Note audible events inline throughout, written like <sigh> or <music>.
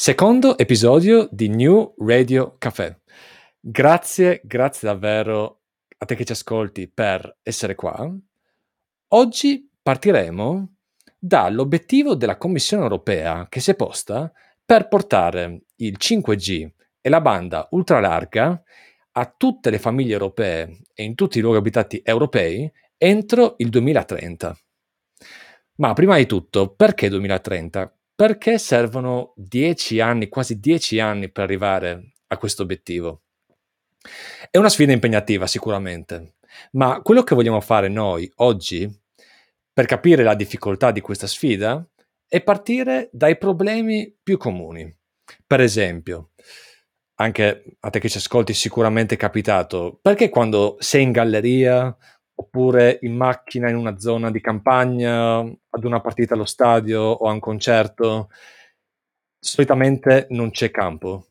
Secondo episodio di New Radio Café. Grazie, grazie davvero a te che ci ascolti per essere qua. Oggi partiremo dall'obiettivo della Commissione europea che si è posta per portare il 5G e la banda ultralarga a tutte le famiglie europee e in tutti i luoghi abitati europei entro il 2030. Ma prima di tutto, perché 2030? Perché servono 10 anni, quasi 10 anni per arrivare a questo obiettivo? È una sfida impegnativa sicuramente, ma quello che vogliamo fare noi oggi per capire la difficoltà di questa sfida è partire dai problemi più comuni. Per esempio, anche a te che ci ascolti sicuramente è capitato, perché quando sei in galleria oppure in macchina in una zona di campagna, ad una partita allo stadio o a un concerto, solitamente non c'è campo.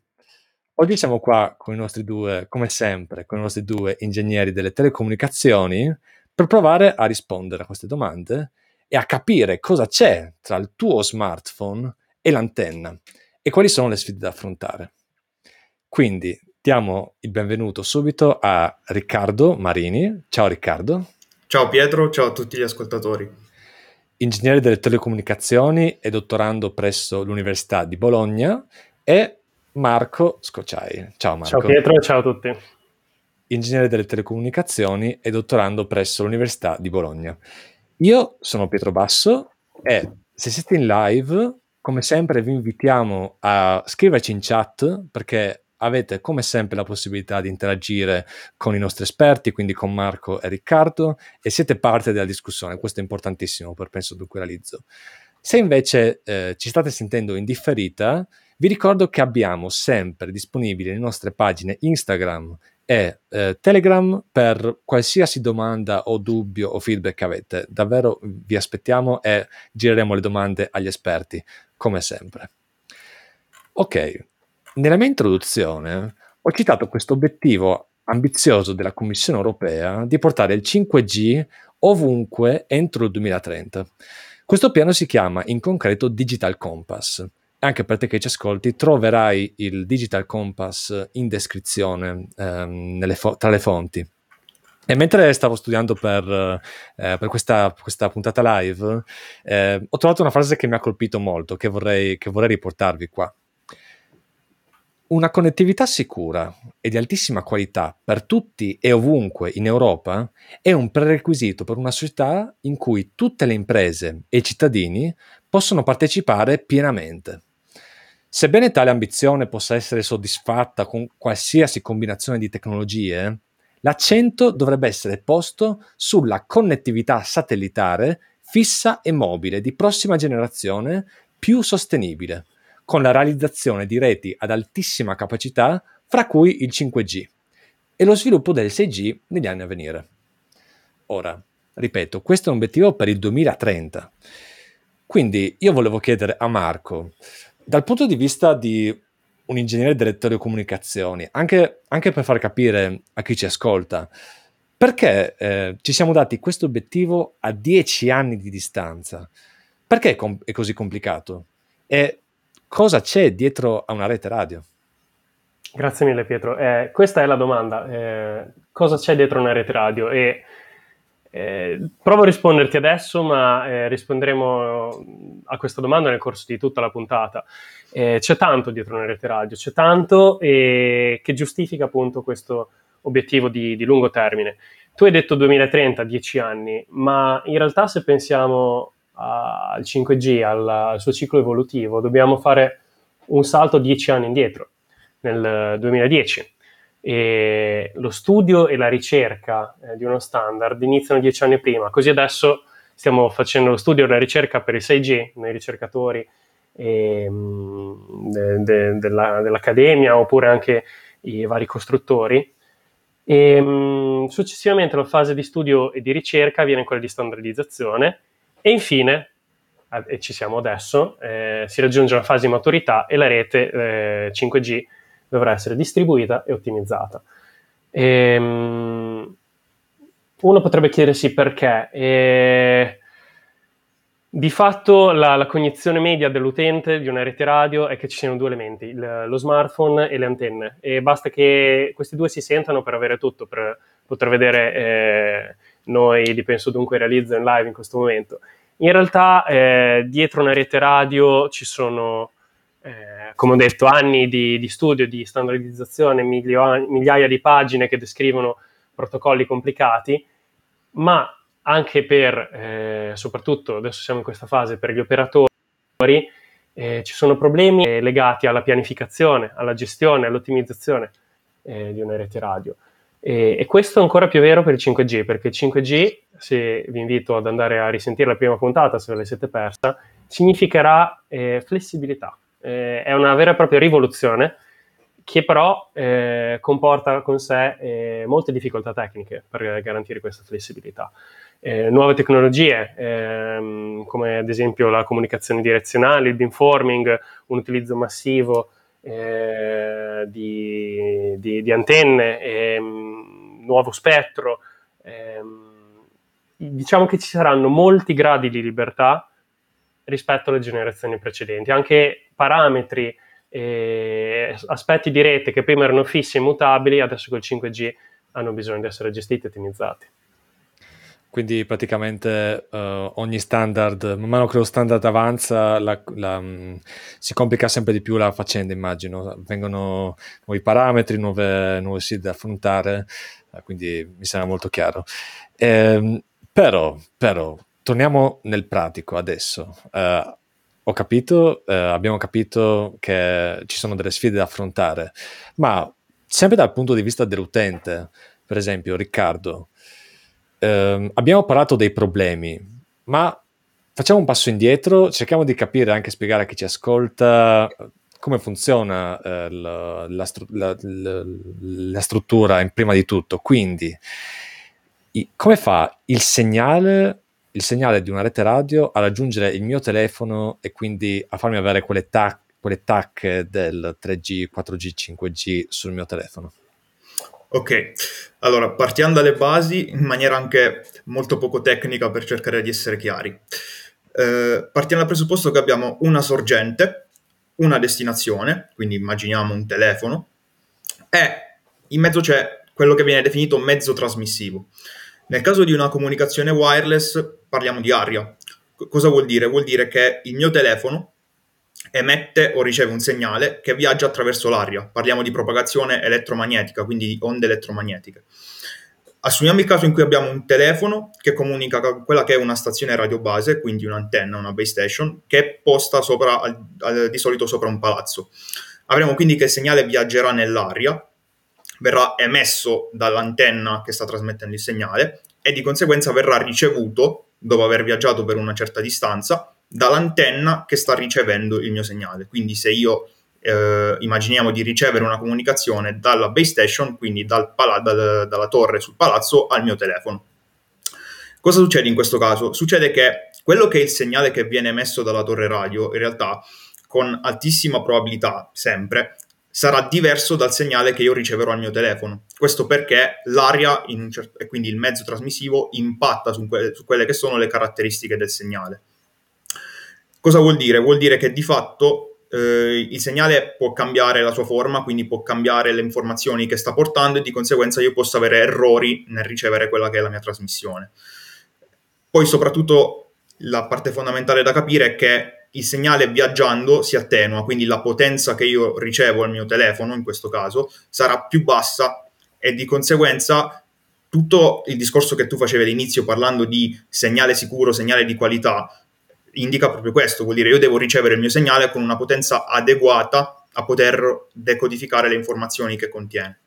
Oggi siamo qua con i nostri due, come sempre, con i nostri due ingegneri delle telecomunicazioni per provare a rispondere a queste domande e a capire cosa c'è tra il tuo smartphone e l'antenna e quali sono le sfide da affrontare. Quindi diamo il benvenuto subito a Riccardo Marini. Ciao Riccardo. Ciao Pietro, ciao a tutti gli ascoltatori. Ingegnere delle telecomunicazioni e dottorando presso l'Università di Bologna e Marco Scocciai. Ciao Marco. Ciao Pietro e ciao a tutti. Ingegnere delle telecomunicazioni e dottorando presso l'Università di Bologna. Io sono Pietro Basso e se siete in live, come sempre vi invitiamo a scriverci in chat perché avete come sempre la possibilità di interagire con i nostri esperti, quindi con Marco e Riccardo, e siete parte della discussione. Questo è importantissimo per Penso Dunque Realizzo. Se invece eh, ci state sentendo in differita, vi ricordo che abbiamo sempre disponibili le nostre pagine Instagram e eh, Telegram per qualsiasi domanda o dubbio o feedback che avete. Davvero vi aspettiamo e gireremo le domande agli esperti, come sempre. Ok, nella mia introduzione ho citato questo obiettivo ambizioso della Commissione europea di portare il 5G ovunque entro il 2030. Questo piano si chiama in concreto Digital Compass. Anche per te che ci ascolti, troverai il Digital Compass in descrizione ehm, fo- tra le fonti. E mentre stavo studiando per, eh, per questa, questa, puntata live, eh, ho trovato una frase che mi ha colpito molto, che vorrei, che vorrei riportarvi qua. Una connettività sicura e di altissima qualità per tutti e ovunque in Europa è un prerequisito per una società in cui tutte le imprese e i cittadini possono partecipare pienamente. Sebbene tale ambizione possa essere soddisfatta con qualsiasi combinazione di tecnologie, l'accento dovrebbe essere posto sulla connettività satellitare fissa e mobile di prossima generazione più sostenibile con la realizzazione di reti ad altissima capacità, fra cui il 5G, e lo sviluppo del 6G negli anni a venire. Ora, ripeto, questo è un obiettivo per il 2030. Quindi io volevo chiedere a Marco, dal punto di vista di un ingegnere delle telecomunicazioni, anche, anche per far capire a chi ci ascolta, perché eh, ci siamo dati questo obiettivo a 10 anni di distanza? Perché è, com- è così complicato? E cosa c'è dietro a una rete radio? Grazie mille Pietro. Eh, questa è la domanda. Eh, cosa c'è dietro una rete radio? E, eh, provo a risponderti adesso, ma eh, risponderemo a questa domanda nel corso di tutta la puntata. Eh, c'è tanto dietro una rete radio, c'è tanto che giustifica appunto questo obiettivo di, di lungo termine. Tu hai detto 2030, 10 anni, ma in realtà se pensiamo al 5G, al, al, suo ciclo evolutivo, dobbiamo fare un salto dieci anni indietro, nel 2010. E lo studio e la ricerca eh, di uno standard iniziano dieci anni prima, così adesso stiamo facendo lo studio e la ricerca per il 6G, noi ricercatori eh, de, de, della, dell'accademia oppure anche i vari costruttori. E, mh, successivamente la fase di studio e di ricerca viene quella di standardizzazione e infine, eh, e ci siamo adesso, eh, si raggiunge una fase di maturità e la rete eh, 5G dovrà essere distribuita e ottimizzata. E, um, uno potrebbe chiedersi perché. E di fatto la, la, cognizione media dell'utente di una rete radio è che ci siano due elementi, il, lo smartphone e le antenne, e basta che questi due si sentano per avere tutto, per poter vedere eh, noi di Penso Dunque Realizzo in live in questo momento. In realtà eh, dietro una rete radio ci sono, eh, come ho detto, anni di, di studio, di standardizzazione, miglio, migliaia di pagine che descrivono protocolli complicati, ma anche per, eh, soprattutto adesso siamo in questa fase, per gli operatori, eh, ci sono problemi legati alla pianificazione, alla gestione, all'ottimizzazione eh, di una rete radio. E, e, questo è ancora più vero per il 5G, perché il 5G, se vi invito ad andare a risentire la prima puntata, se ve la siete persa, significherà eh, flessibilità. Eh, è una vera e propria rivoluzione che però eh, comporta con sé eh, molte difficoltà tecniche per garantire questa flessibilità. Eh, nuove tecnologie, ehm, come ad esempio la comunicazione direzionale, il beamforming, un utilizzo massivo eh, di, di, di, antenne, ehm, nuovo spettro. Ehm, diciamo che ci saranno molti gradi di libertà rispetto alle generazioni precedenti, anche parametri e aspetti di rete che prima erano fissi e mutabili, adesso col 5G hanno bisogno di essere gestiti e ottimizzati. Quindi praticamente uh, ogni standard, man mano che lo standard avanza, la, la, um, si complica sempre di più la faccenda, immagino. Vengono nuovi parametri, nuove, nuove sfide da affrontare, uh, quindi mi sembra molto chiaro. Eh, però, però, torniamo nel pratico adesso. Uh, ho capito, abbiamo capito che ci sono delle sfide da affrontare, ma sempre dal punto di vista dell'utente, per esempio, Riccardo, ehm, abbiamo parlato dei problemi, ma facciamo un passo indietro, cerchiamo di capire, anche spiegare a chi ci ascolta come funziona eh, la, la, la, la, struttura in, prima di tutto. Quindi, i, come fa il segnale, il segnale di una rete radio a raggiungere il mio telefono e quindi a farmi avere quelle, tac, quelle tacche del 3G, 4G, 5G sul mio telefono? Ok, allora partiamo dalle basi in maniera anche molto poco tecnica per cercare di essere chiari. Eh, partiamo dal presupposto che abbiamo una sorgente, una destinazione, quindi immaginiamo un telefono, e in mezzo c'è quello che viene definito mezzo trasmissivo. Nel caso di una comunicazione wireless parliamo di aria. C- cosa vuol dire? Vuol dire che il mio telefono emette o riceve un segnale che viaggia attraverso l'aria. Parliamo di propagazione elettromagnetica, quindi di onde elettromagnetiche. Assumiamo il caso in cui abbiamo un telefono che comunica con quella che è una stazione radio base, quindi un'antenna, una base station, che è posta sopra, al, al, di solito sopra un palazzo. Avremo quindi che il segnale viaggerà nell'aria, verrà emesso dall'antenna che sta trasmettendo il segnale e di conseguenza verrà ricevuto, dopo aver viaggiato per una certa distanza, dall'antenna che sta ricevendo il mio segnale. Quindi se io eh, immaginiamo di ricevere una comunicazione dalla base station, quindi dal pala- dal, dalla torre sul palazzo al mio telefono. Cosa succede in questo caso? Succede che quello che è il segnale che viene emesso dalla torre radio, in realtà, con altissima probabilità, sempre, sarà diverso dal segnale che io riceverò al mio telefono. Questo perché l'aria, certo, e quindi il mezzo trasmissivo, impatta su, que- su quelle che sono le caratteristiche del segnale. Cosa vuol dire? Vuol dire che di fatto eh, il segnale può cambiare la sua forma, quindi può cambiare le informazioni che sta portando e di conseguenza io posso avere errori nel ricevere quella che è la mia trasmissione. Poi soprattutto la parte fondamentale da capire è che il segnale viaggiando si attenua, quindi la potenza che io ricevo al mio telefono, in questo caso, sarà più bassa e di conseguenza tutto il discorso che tu facevi all'inizio parlando di segnale sicuro, segnale di qualità, indica proprio questo, vuol dire io devo ricevere il mio segnale con una potenza adeguata a poter decodificare le informazioni che contiene.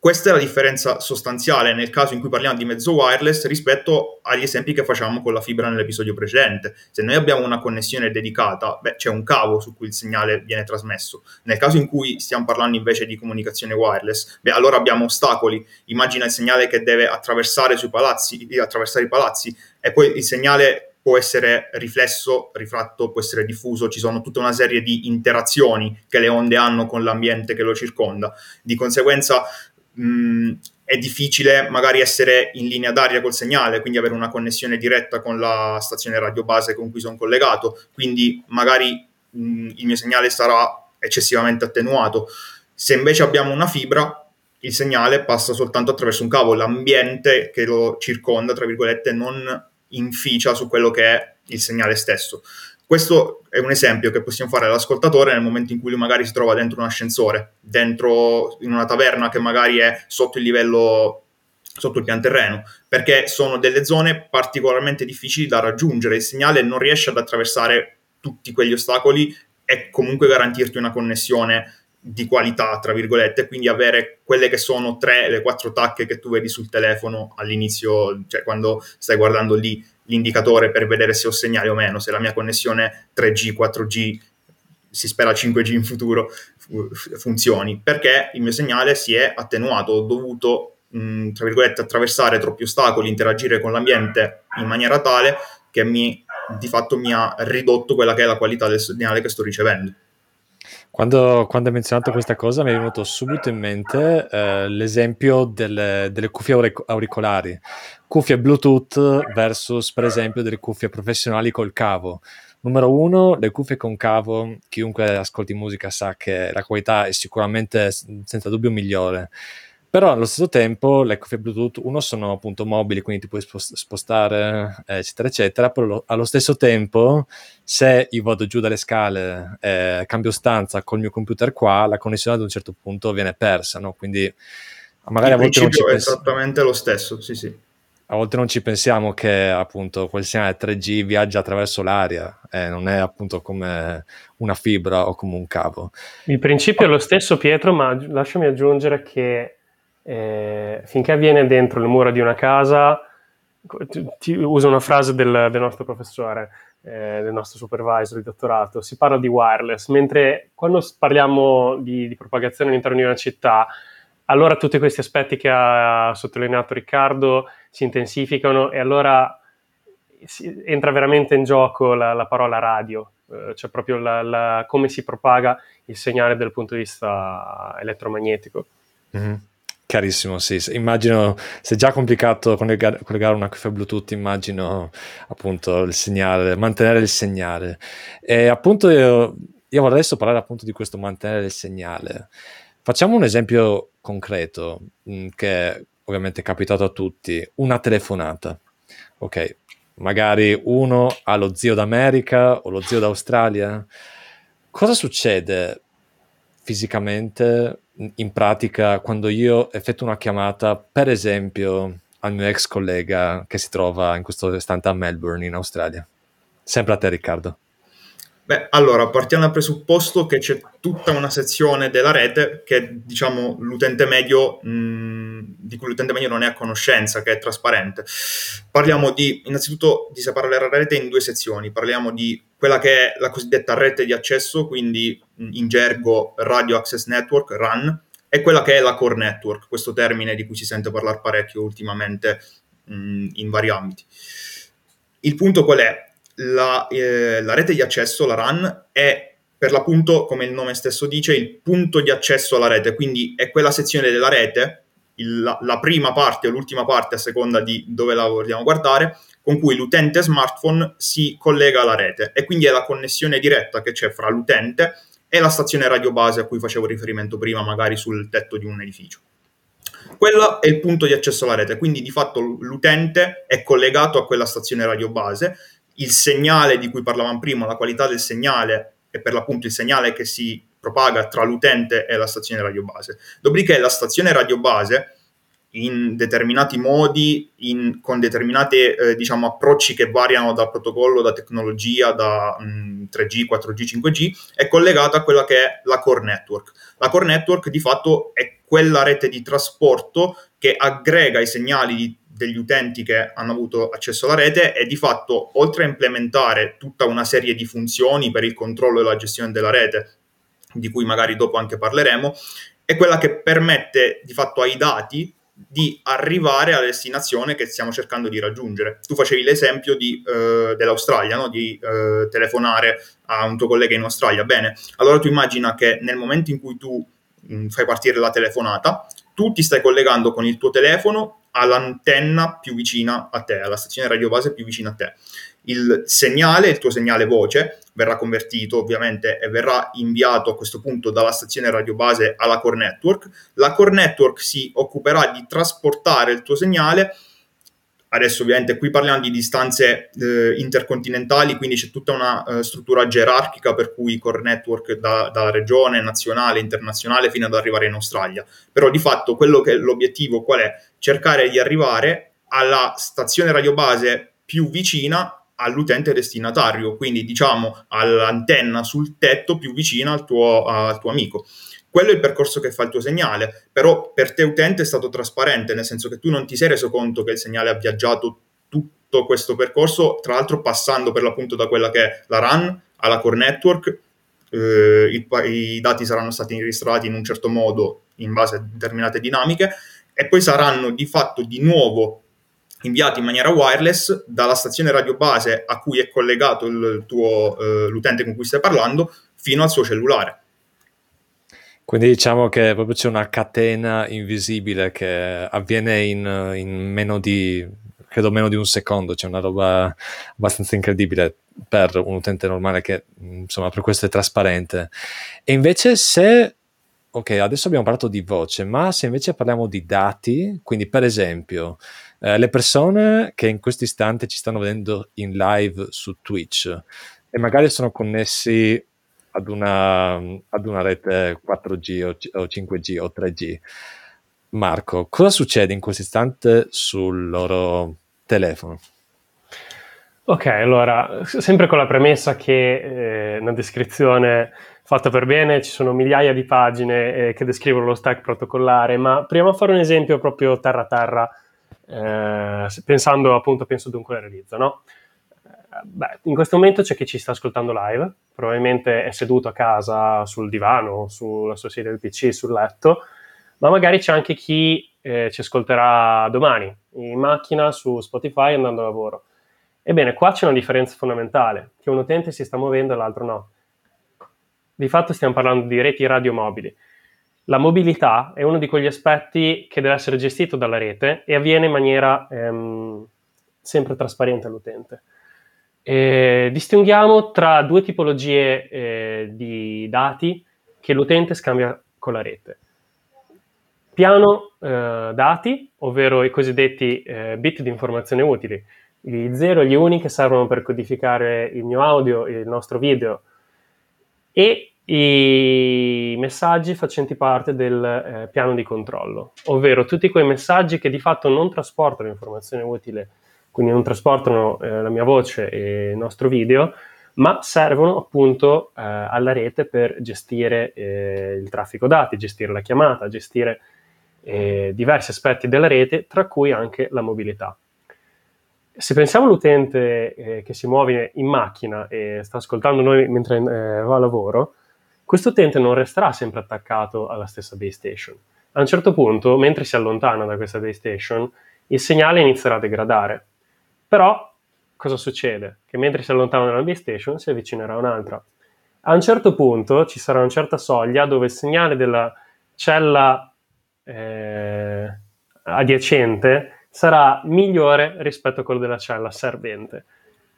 Questa è la differenza sostanziale nel caso in cui parliamo di mezzo wireless rispetto agli esempi che facciamo con la fibra nell'episodio precedente. Se noi abbiamo una connessione dedicata, beh, c'è un cavo su cui il segnale viene trasmesso. Nel caso in cui stiamo parlando invece di comunicazione wireless, beh, allora abbiamo ostacoli. Immagina il segnale che deve attraversare, palazzi, attraversare i palazzi e poi il segnale può essere riflesso, rifratto, può essere diffuso, ci sono tutta una serie di interazioni che le onde hanno con l'ambiente che lo circonda. Di conseguenza mh, è difficile magari essere in linea d'aria col segnale, quindi avere una connessione diretta con la stazione radio base con cui sono collegato, quindi magari mh, il mio segnale sarà eccessivamente attenuato. Se invece abbiamo una fibra, il segnale passa soltanto attraverso un cavo, l'ambiente che lo circonda, tra virgolette, non inficia su quello che è il segnale stesso. Questo è un esempio che possiamo fare all'ascoltatore nel momento in cui lui magari si trova dentro un ascensore, dentro in una taverna che magari è sotto il livello sotto il pian terreno, perché sono delle zone particolarmente difficili da raggiungere, il segnale non riesce ad attraversare tutti quegli ostacoli e comunque garantirti una connessione di qualità, tra virgolette, quindi avere quelle che sono tre, le quattro tacche che tu vedi sul telefono all'inizio, cioè quando stai guardando lì l'indicatore per vedere se ho segnale o meno, se la mia connessione 3G, 4G, si spera 5G in futuro, funzioni, perché il mio segnale si è attenuato, ho dovuto, mh, tra virgolette, attraversare troppi ostacoli, interagire con l'ambiente in maniera tale che mi, di fatto mi ha ridotto quella che è la qualità del segnale che sto ricevendo. Quando, quando, hai menzionato questa cosa mi è venuto subito in mente eh, l'esempio delle, delle cuffie auricolari, cuffie Bluetooth versus per esempio delle cuffie professionali col cavo. Numero uno, le cuffie con cavo, chiunque ascolti musica sa che la qualità è sicuramente senza dubbio migliore. Però allo stesso tempo le cuffie Bluetooth, uno sono appunto mobili, quindi ti puoi spostare, eccetera, eccetera, però allo stesso tempo se io vado giù dalle scale, eh, cambio stanza col mio computer qua, la connessione ad un certo punto viene persa, no? Quindi magari Il a volte non ci pensi... è esattamente lo stesso, sì sì. A volte non ci pensiamo che appunto quel segnale 3G viaggia attraverso l'aria, eh, non è appunto come una fibra o come un cavo. Il principio è lo stesso Pietro, ma lasciami aggiungere che eh, finché avviene dentro le mura di una casa, ti, ti uso una frase del, del nostro professore, eh, del nostro supervisor di dottorato, si parla di wireless, mentre quando parliamo di, di propagazione all'interno di una città, allora tutti questi aspetti che ha sottolineato Riccardo si intensificano e allora si, entra veramente in gioco la, la parola radio, eh, cioè proprio la, la, come si propaga il segnale dal punto di vista elettromagnetico. Mm-hmm. Chiarissimo, sì. Immagino, se è già complicato collegare, collegare una cuffia Bluetooth, immagino appunto il segnale, mantenere il segnale. E appunto io, io vorrei adesso parlare appunto di questo mantenere il segnale. Facciamo un esempio concreto mm, che ovviamente è capitato a tutti, una telefonata. Ok, magari uno ha lo zio d'America o lo zio d'Australia. Cosa succede fisicamente in pratica quando io effettuo una chiamata, per esempio, al mio ex collega che si trova in questo istante a Melbourne, in Australia. Sempre a te, Riccardo. Beh, allora, partiamo dal presupposto che c'è tutta una sezione della rete che, diciamo, l'utente medio, mh, di cui l'utente medio non è a conoscenza, che è trasparente. Parliamo di, innanzitutto, di separare la rete in due sezioni. Parliamo di quella che è la cosiddetta rete di accesso, quindi in gergo Radio Access Network, RAN, e quella che è la Core Network, questo termine di cui si sente parlare parecchio ultimamente mh, in vari ambiti. Il punto qual è? La, eh, la rete di accesso, la RAN, è per l'appunto, come il nome stesso dice, il punto di accesso alla rete, quindi è quella sezione della rete, il, la, la, prima parte o l'ultima parte a seconda di dove la vogliamo guardare, con cui l'utente smartphone si collega alla rete. E quindi è la connessione diretta che c'è fra l'utente e la stazione radio base a cui facevo riferimento prima, magari sul tetto di un edificio. Quello è il punto di accesso alla rete, quindi di fatto l'utente è collegato a quella stazione radio base il segnale di cui parlavamo prima, la qualità del segnale è per l'appunto il segnale che si propaga tra l'utente e la stazione radio base. Dopodiché la stazione radio base in determinati modi, in, con determinati eh, diciamo, approcci che variano da protocollo, da tecnologia, da mh, 3G, 4G, 5G, è collegata a quella che è la core network. La core network di fatto è quella rete di trasporto che aggrega i segnali di degli utenti che hanno avuto accesso alla rete e di fatto, oltre a implementare tutta una serie di funzioni per il controllo e la gestione della rete, di cui magari dopo anche parleremo, è quella che permette di fatto ai dati di arrivare alla destinazione che stiamo cercando di raggiungere. Tu facevi l'esempio di, eh, dell'Australia, no? di eh, telefonare a un tuo collega in Australia. Bene, allora tu immagina che nel momento in cui tu mh, fai partire la telefonata, tu ti stai collegando con il tuo telefono all'antenna più vicina a te, alla stazione radio base più vicina a te. Il segnale, il tuo segnale voce, verrà convertito ovviamente e verrà inviato a questo punto dalla stazione radio base alla core network. La core network si occuperà di trasportare il tuo segnale Adesso ovviamente qui parliamo di distanze eh, intercontinentali, quindi c'è tutta una uh, struttura gerarchica per cui core network da, dalla regione, nazionale, internazionale fino ad arrivare in Australia. Però di fatto quello che è l'obiettivo qual è? Cercare di arrivare alla stazione radiobase più vicina all'utente destinatario, quindi diciamo all'antenna sul tetto più vicina al tuo, al tuo amico. Quello è il percorso che fa il tuo segnale, però per te utente è stato trasparente, nel senso che tu non ti sei reso conto che il segnale ha viaggiato tutto questo percorso, tra l'altro passando per l'appunto da quella che è la RAN alla core network, eh, i, i, dati saranno stati registrati in un certo modo in base a determinate dinamiche e poi saranno di fatto di nuovo inviati in maniera wireless dalla stazione radio base a cui è collegato tuo, eh, l'utente con cui stai parlando fino al suo cellulare. Quindi diciamo che proprio c'è una catena invisibile che avviene in, in meno di, credo meno di un secondo, c'è una roba abbastanza incredibile per un utente normale che insomma per questo è trasparente. E invece se, ok, adesso abbiamo parlato di voce, ma se invece parliamo di dati, quindi per esempio eh, le persone che in questo istante ci stanno vedendo in live su Twitch e magari sono connessi ad una, ad una rete 4G o, 5G o 3G. Marco, cosa succede in questo istante sul loro telefono? Ok, allora, sempre con la premessa che eh, una descrizione fatta per bene, ci sono migliaia di pagine eh, che descrivono lo stack protocollare, ma proviamo a fare un esempio proprio terra-terra, eh, pensando appunto, penso dunque al realizzo, no? Beh, in questo momento c'è chi ci sta ascoltando live, probabilmente è seduto a casa sul divano, sulla sua sedia del PC, sul letto, ma magari c'è anche chi eh, ci ascolterà domani in macchina su Spotify andando a lavoro. Ebbene, qua c'è una differenza fondamentale, che un utente si sta muovendo e l'altro no. Di fatto stiamo parlando di reti radiomobili. La mobilità è uno di quegli aspetti che deve essere gestito dalla rete e avviene in maniera ehm, sempre trasparente all'utente. Eh, distinguiamo tra due tipologie eh, di dati che l'utente scambia con la rete. Piano eh, dati, ovvero i cosiddetti eh, bit di informazione utili, gli 0 e gli uni che servono per codificare il mio audio, il nostro video, e i messaggi facenti parte del eh, piano di controllo, ovvero tutti quei messaggi che di fatto non trasportano informazione utile quindi non trasportano eh, la mia voce e il nostro video, ma servono appunto eh, alla rete per gestire eh, il traffico dati, gestire la chiamata, gestire eh, diversi aspetti della rete, tra cui anche la mobilità. Se pensiamo all'utente eh, che si muove in macchina e sta ascoltando noi mentre eh, va a lavoro, questo utente non resterà sempre attaccato alla stessa base station. A un certo punto, mentre si allontana da questa base station, il segnale inizierà a degradare però cosa succede? Che mentre si allontana una base station si avvicinerà un'altra. A un certo punto ci sarà una certa soglia dove il segnale della cella eh, adiacente sarà migliore rispetto a quello della cella servente.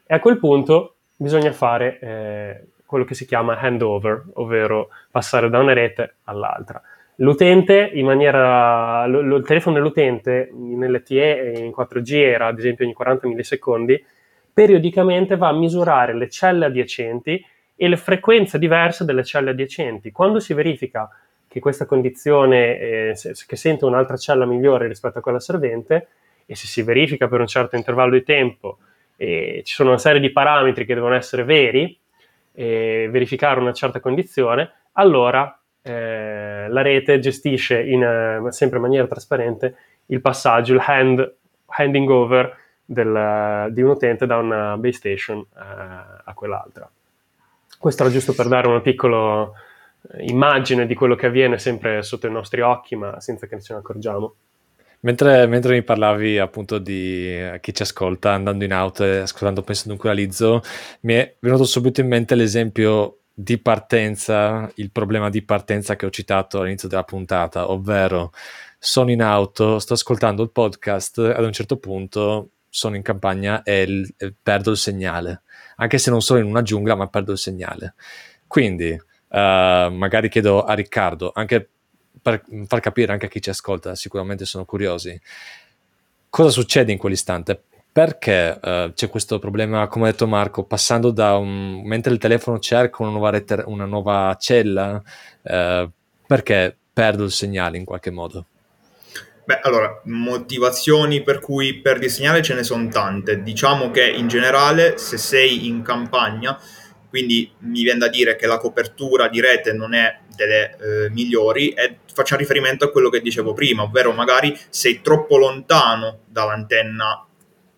E a quel punto bisogna fare eh, quello che si chiama handover, ovvero passare da una rete all'altra. L'utente in maniera, lo, lo, il telefono dell'utente in LTE in 4G era ad esempio ogni 40 millisecondi, periodicamente va a misurare le celle adiacenti e le frequenze diverse delle celle adiacenti. Quando si verifica che questa condizione, eh, che sente un'altra cella migliore rispetto a quella servente, e se si verifica per un certo intervallo di tempo, eh, ci sono una serie di parametri che devono essere veri, e verificare una certa condizione, allora eh, la rete gestisce in, uh, sempre in maniera trasparente il passaggio, il hand, handing over del, di un utente da una base station uh, a quell'altra. Questo era giusto per dare una piccola immagine di quello che avviene sempre sotto i nostri occhi, ma senza che ce ne accorgiamo. Mentre, mentre, mi parlavi appunto di chi ci ascolta andando in auto e ascoltando penso dunque a Lizzo, mi è venuto subito in mente l'esempio di partenza, il problema di partenza che ho citato all'inizio della puntata, ovvero sono in auto, sto ascoltando il podcast, ad un certo punto sono in campagna e, il, e perdo il segnale, anche se non sono in una giungla, ma perdo il segnale. Quindi, uh, magari chiedo a Riccardo, anche per far capire anche a chi ci ascolta, sicuramente sono curiosi, cosa succede in quell'istante? Perché uh, c'è questo problema, come ha detto Marco, passando da un... mentre il telefono cerca una nuova, rete, una nuova cella, uh, perché perdo il segnale in qualche modo? Beh, allora, motivazioni per cui perdi il segnale ce ne sono tante. Diciamo che in generale, se sei in campagna, quindi mi viene da dire che la copertura di rete non è delle eh, migliori e facciamo riferimento a quello che dicevo prima, ovvero magari sei troppo lontano dall'antenna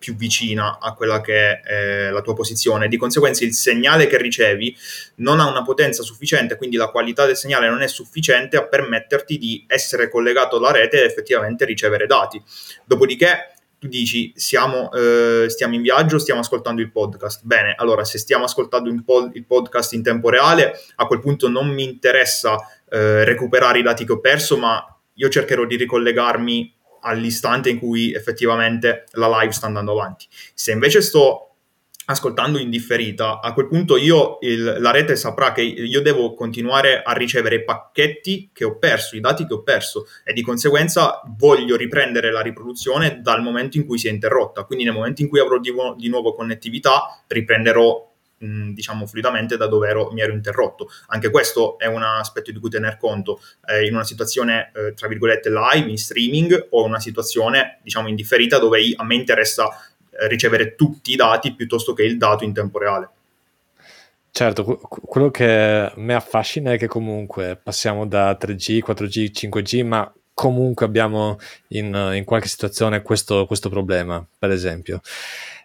più vicina a quella che è la tua posizione. Di conseguenza il segnale che ricevi non ha una potenza sufficiente, quindi la qualità del segnale non è sufficiente a permetterti di essere collegato alla rete e effettivamente ricevere dati. Dopodiché tu dici siamo, eh, stiamo in viaggio, stiamo ascoltando il podcast. Bene, allora se stiamo ascoltando pod- il podcast in tempo reale, a quel punto non mi interessa eh, recuperare i dati che ho perso, ma io cercherò di ricollegarmi all'istante in cui effettivamente la live sta andando avanti. Se invece sto ascoltando in differita, a quel punto io il, la rete saprà che io devo continuare a ricevere i pacchetti che ho perso, i dati che ho perso e di conseguenza voglio riprendere la riproduzione dal momento in cui si è interrotta. Quindi nel momento in cui avrò di, di nuovo connettività riprenderò diciamo fluidamente da dove ero, mi ero interrotto. Anche questo è un aspetto di cui tener conto eh, in una situazione eh, tra virgolette live, in streaming o una situazione diciamo indifferita dove a me interessa eh, ricevere tutti i dati piuttosto che il dato in tempo reale. Certo, quello che me affascina è che comunque passiamo da 3G, 4G, 5G, ma comunque abbiamo in, in qualche situazione questo, questo problema, per esempio.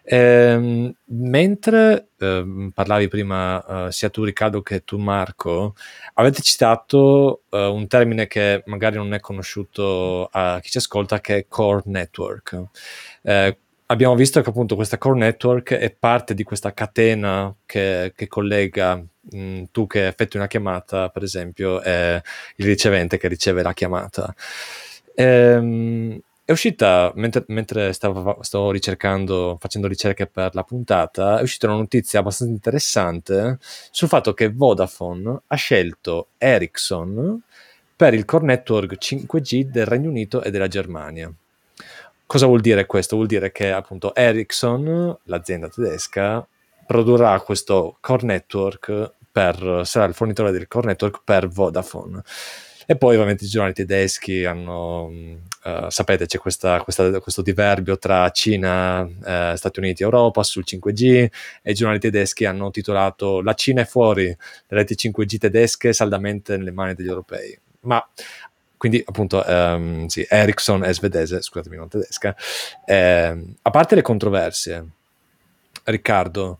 Ehm, mentre ehm, parlavi prima, uh, sia tu Riccardo che tu Marco, avete citato uh, un termine che magari non è conosciuto a chi ci ascolta, che è core network. Eh, abbiamo visto che appunto questa core network è parte di questa catena che, che collega mh, mm, tu che effettui una chiamata, per esempio, e il ricevente che riceve la chiamata. Ehm, è uscita, mentre, mentre stavo, stavo, ricercando, facendo ricerche per la puntata, è uscita una notizia abbastanza interessante sul fatto che Vodafone ha scelto Ericsson per il core network 5G del Regno Unito e della Germania. Cosa vuol dire questo? Vuol dire che appunto Ericsson, l'azienda tedesca, produrrà questo core network per, sarà il fornitore del core network per Vodafone. E poi ovviamente i giornali tedeschi hanno, uh, sapete, c'è questa, questa, questo diverbio tra Cina, uh, Stati Uniti e Europa sul 5G e i giornali tedeschi hanno titolato La Cina è fuori, le reti 5G tedesche saldamente nelle mani degli europei. Ma quindi appunto um, sì, Ericsson è svedese, scusatemi non tedesca. Eh, a parte le controversie, Riccardo,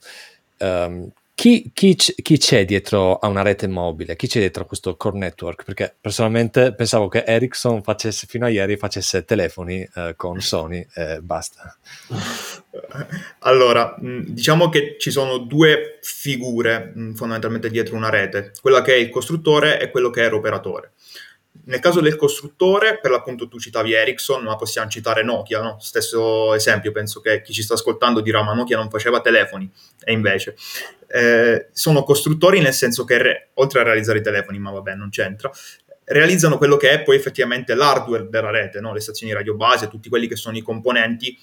um, chi, chi, chi, c'è dietro a una rete mobile? Chi c'è dietro a questo core network? Perché personalmente pensavo che Ericsson facesse fino a ieri facesse telefoni eh, con Sony e basta. <laughs> Allora, diciamo che ci sono due figure fondamentalmente dietro una rete, quella che è il costruttore e quello che è l'operatore. Nel caso del costruttore, per l'appunto tu citavi Ericsson, ma possiamo citare Nokia, no? Stesso esempio, penso che chi ci sta ascoltando dirà ma Nokia non faceva telefoni, e invece. Eh, sono costruttori nel senso che, re- oltre a realizzare i telefoni, ma vabbè, non c'entra, realizzano quello che è poi effettivamente l'hardware della rete, no? le stazioni radio base, tutti quelli che sono i componenti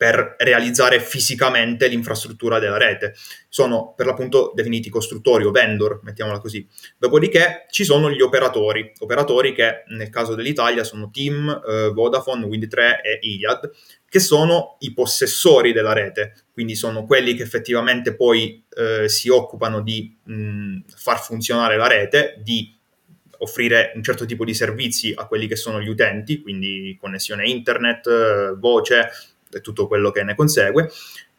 per realizzare fisicamente l'infrastruttura della rete. Sono per l'appunto definiti costruttori o vendor, mettiamola così. Dopodiché ci sono gli operatori, operatori che nel caso dell'Italia sono TIM, eh, Vodafone, Wind3 e Iliad, che sono i possessori della rete, quindi sono quelli che effettivamente poi eh, si occupano di mh, far funzionare la rete, di offrire un certo tipo di servizi a quelli che sono gli utenti, quindi connessione internet, eh, voce, e tutto quello che ne consegue,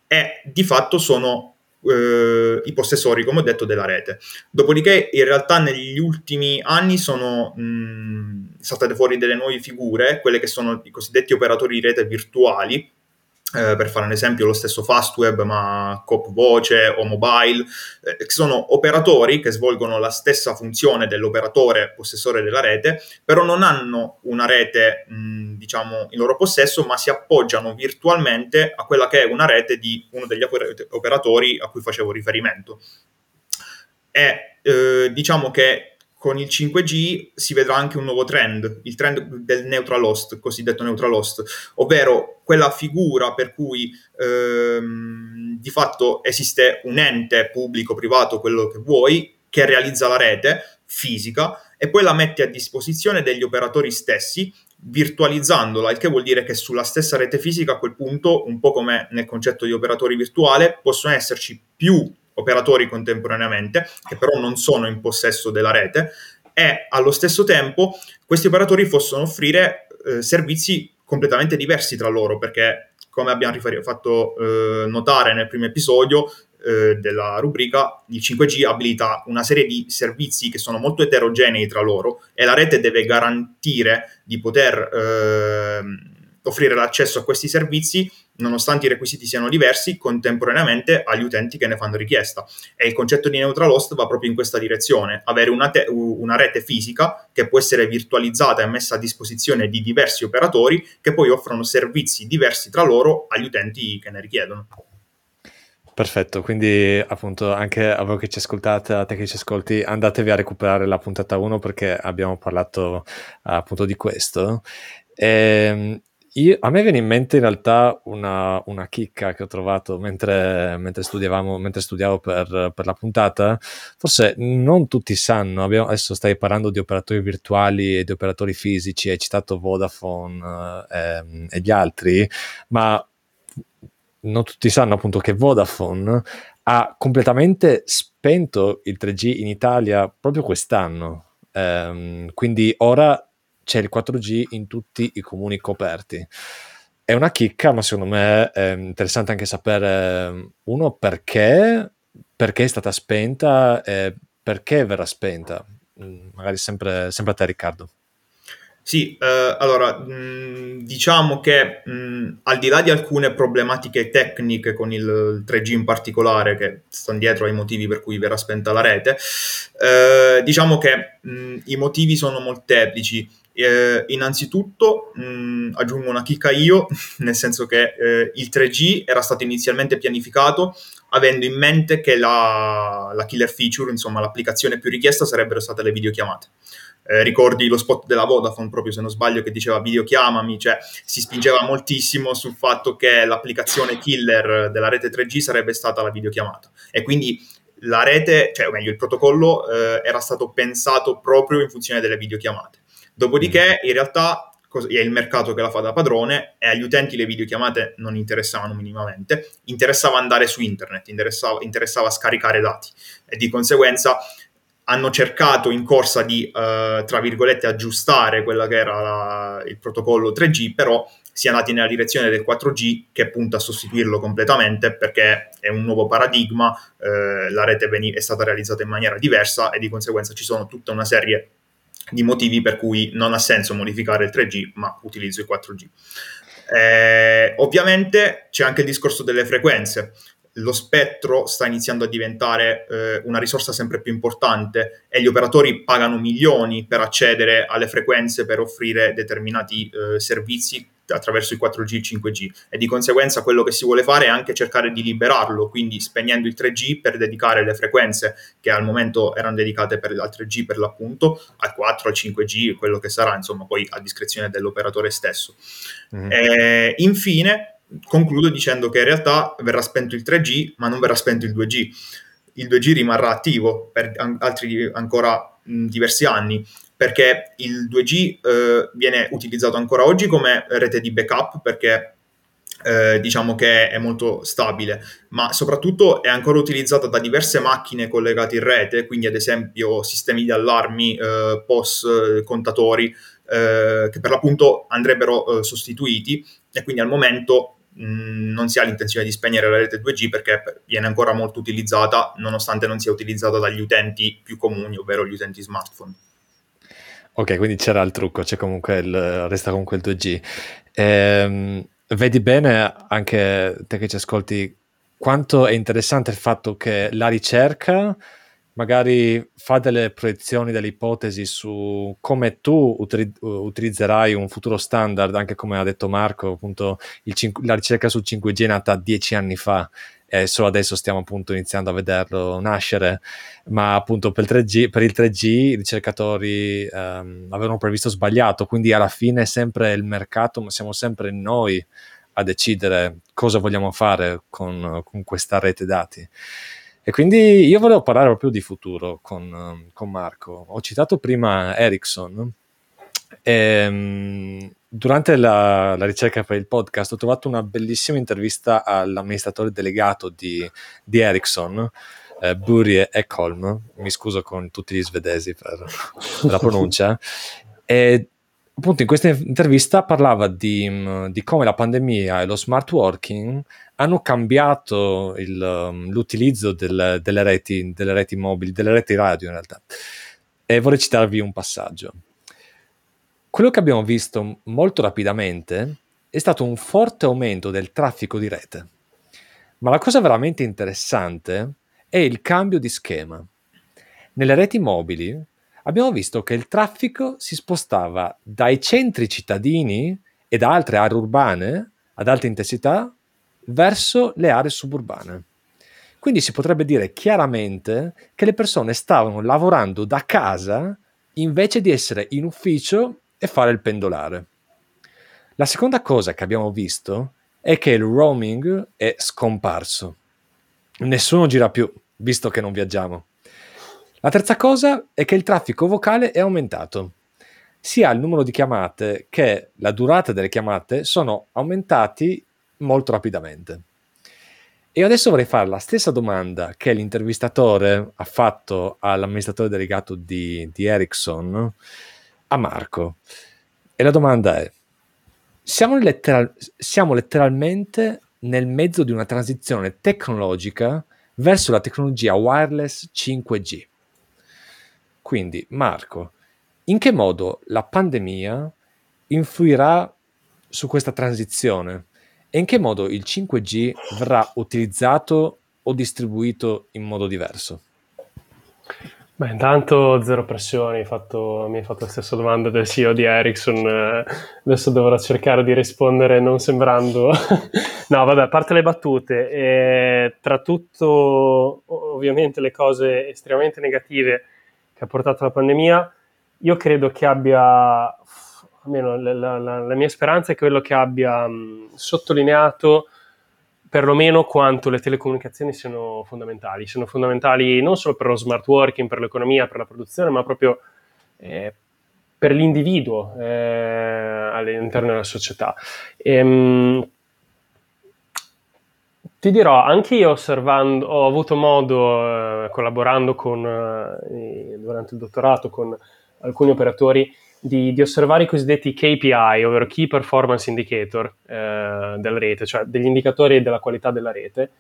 e di fatto sono eh, i possessori, come ho detto, della rete. Dopodiché, in realtà, negli ultimi anni sono mh, saltate fuori delle nuove figure, quelle che sono i cosiddetti operatori di rete virtuali, eh, per fare un esempio lo stesso Fastweb, ma Cop Voce o Mobile, eh, sono operatori che svolgono la stessa funzione dell'operatore possessore della rete, però non hanno una rete, mh, diciamo, in loro possesso, ma si appoggiano virtualmente a quella che è una rete di uno degli operatori a cui facevo riferimento. E eh, diciamo che con il 5G si vedrà anche un nuovo trend, il trend del neutral host, cosiddetto neutral host, ovvero quella figura per cui ehm, di fatto esiste un ente pubblico, privato, quello che vuoi, che realizza la rete fisica e poi la mette a disposizione degli operatori stessi virtualizzandola, il che vuol dire che sulla stessa rete fisica a quel punto, un po' come nel concetto di operatori virtuale, possono esserci più operatori contemporaneamente, che però non sono in possesso della rete, e allo stesso tempo questi operatori possono offrire eh, servizi completamente diversi tra loro, perché come abbiamo rifer- fatto eh, notare nel primo episodio eh, della rubrica, il 5G abilita una serie di servizi che sono molto eterogenei tra loro e la rete deve garantire di poter ehm, offrire l'accesso a questi servizi nonostante i requisiti siano diversi, contemporaneamente agli utenti che ne fanno richiesta. E il concetto di neutral host va proprio in questa direzione, avere una, te- una rete fisica che può essere virtualizzata e messa a disposizione di diversi operatori che poi offrono servizi diversi tra loro agli utenti che ne richiedono. Perfetto, quindi appunto anche a voi che ci ascoltate, a te che ci ascolti, andatevi a recuperare la puntata 1 perché abbiamo parlato appunto di questo. E, ehm, io, a me viene in mente in realtà una, una chicca che ho trovato mentre, mentre, mentre studiavo per, per, la puntata. Forse non tutti sanno, abbiamo, adesso stai parlando di operatori virtuali e di operatori fisici, hai citato Vodafone eh, e gli altri, ma non tutti sanno appunto che Vodafone ha completamente spento il 3G in Italia proprio quest'anno. Eh, quindi ora c'è il 4G in tutti i comuni coperti. È una chicca, ma secondo me è interessante anche sapere, uno, perché, perché è stata spenta e perché verrà spenta. Mm, magari sempre, sempre a te Riccardo. Sì, eh, allora mh, diciamo che mh, al di là di alcune problematiche tecniche con il 3G in particolare, che stanno dietro ai motivi per cui verrà spenta la rete, eh, diciamo che mh, i motivi sono molteplici. Eh, innanzitutto mh, aggiungo una chicca io, <laughs> nel senso che eh, il 3G era stato inizialmente pianificato avendo in mente che la, la killer feature, insomma l'applicazione più richiesta sarebbero state le videochiamate. Eh, ricordi lo spot della Vodafone proprio se non sbaglio che diceva videochiamami, cioè si spingeva moltissimo sul fatto che l'applicazione killer della rete 3G sarebbe stata la videochiamata e quindi la rete, cioè o meglio il protocollo eh, era stato pensato proprio in funzione delle videochiamate. Dopodiché, in realtà, è il mercato che la fa da padrone e agli utenti le videochiamate non interessavano minimamente, interessava andare su internet, interessava, interessava scaricare dati. E di conseguenza hanno cercato in corsa di, uh, tra virgolette, aggiustare quello che era la, il protocollo 3G, però si è andati nella direzione del 4G che punta a sostituirlo completamente perché è un nuovo paradigma, eh, la rete è stata realizzata in maniera diversa e di conseguenza ci sono tutta una serie di motivi per cui non ha senso modificare il 3G, ma utilizzo il 4G. Eh, ovviamente c'è anche il discorso delle frequenze. Lo spettro sta iniziando a diventare eh, una risorsa sempre più importante e gli operatori pagano milioni per accedere alle frequenze per offrire determinati eh, servizi attraverso il 4G e il 5G e di conseguenza quello che si vuole fare è anche cercare di liberarlo, quindi spegnendo il 3G per dedicare le frequenze che al momento erano dedicate per, al 3G per l'appunto, al 4, al 5G, quello che sarà, insomma, poi a discrezione dell'operatore stesso. Mm-hmm. E, infine, concludo dicendo che in realtà verrà spento il 3G, ma non verrà spento il 2G. Il 2G rimarrà attivo per altri ancora diversi anni perché il 2G eh, viene utilizzato ancora oggi come rete di backup perché eh, diciamo che è molto stabile, ma soprattutto è ancora utilizzata da diverse macchine collegate in rete, quindi ad esempio sistemi di allarmi, eh, POS, eh, contatori, eh, che per l'appunto andrebbero eh, sostituiti e quindi al momento mh, non si ha l'intenzione di spegnere la rete 2G perché viene ancora molto utilizzata nonostante non sia utilizzata dagli utenti più comuni, ovvero gli utenti smartphone. Ok, quindi c'era il trucco, c'è comunque il, resta comunque il 2G. Ehm, vedi bene anche te che ci ascolti quanto è interessante il fatto che la ricerca magari fa delle proiezioni, delle ipotesi su come tu utili- utilizzerai un futuro standard, anche come ha detto Marco, appunto cin- la ricerca sul 5G è nata dieci anni fa e solo adesso stiamo appunto iniziando a vederlo nascere, ma appunto per il 3G, per il 3G i ricercatori um, avevano previsto sbagliato, quindi alla fine è sempre il mercato, ma siamo sempre noi a decidere cosa vogliamo fare con, con questa rete dati. E quindi io volevo parlare proprio di futuro con, con Marco. Ho citato prima Ericsson. E, ehm, durante la, la, ricerca per il podcast ho trovato una bellissima intervista all'amministratore delegato di, di Ericsson, eh, Buri Ekholm. Mi scuso con tutti gli svedesi per, per <laughs> la pronuncia. E appunto in questa intervista parlava di, di, come la pandemia e lo smart working hanno cambiato il, um, l'utilizzo del, delle, reti, delle reti mobili, delle reti radio in realtà. E vorrei citarvi un passaggio. Quello che abbiamo visto molto rapidamente è stato un forte aumento del traffico di rete. Ma la cosa veramente interessante è il cambio di schema. Nelle reti mobili abbiamo visto che il traffico si spostava dai centri cittadini e da altre aree urbane ad alta intensità verso le aree suburbane. Quindi si potrebbe dire chiaramente che le persone stavano lavorando da casa invece di essere in ufficio e fare il pendolare. La seconda cosa che abbiamo visto è che il roaming è scomparso. Nessuno gira più, visto che non viaggiamo. La terza cosa è che il traffico vocale è aumentato. Sia il numero di chiamate che la durata delle chiamate sono aumentati molto rapidamente. E adesso vorrei fare la stessa domanda che l'intervistatore ha fatto all'amministratore delegato di, di Ericsson a Marco. E la domanda è, siamo, letteral- siamo letteralmente nel mezzo di una transizione tecnologica verso la tecnologia wireless 5G. Quindi, Marco, in che modo la pandemia influirà su questa transizione e in che modo il 5G verrà utilizzato o distribuito in modo diverso? Beh, intanto zero pressioni, fatto, mi hai fatto la stessa domanda del CEO di Ericsson, eh, adesso dovrò cercare di rispondere non sembrando... <laughs> no, vabbè, a parte le battute, eh, tra tutto ovviamente le cose estremamente negative che ha portato la pandemia, io credo che abbia, almeno la, la, la mia speranza è quello che abbia mh, sottolineato perlomeno quanto le telecomunicazioni siano fondamentali. Sono fondamentali non solo per lo smart working, per l'economia, per la produzione, ma proprio eh, per l'individuo eh, all'interno della società. Ehm, ti dirò, anche io osservando, ho avuto modo, eh, collaborando con, eh, durante il dottorato con alcuni operatori, di, di, osservare i cosiddetti KPI, ovvero Key Performance Indicator eh, della rete, cioè degli indicatori della qualità della rete,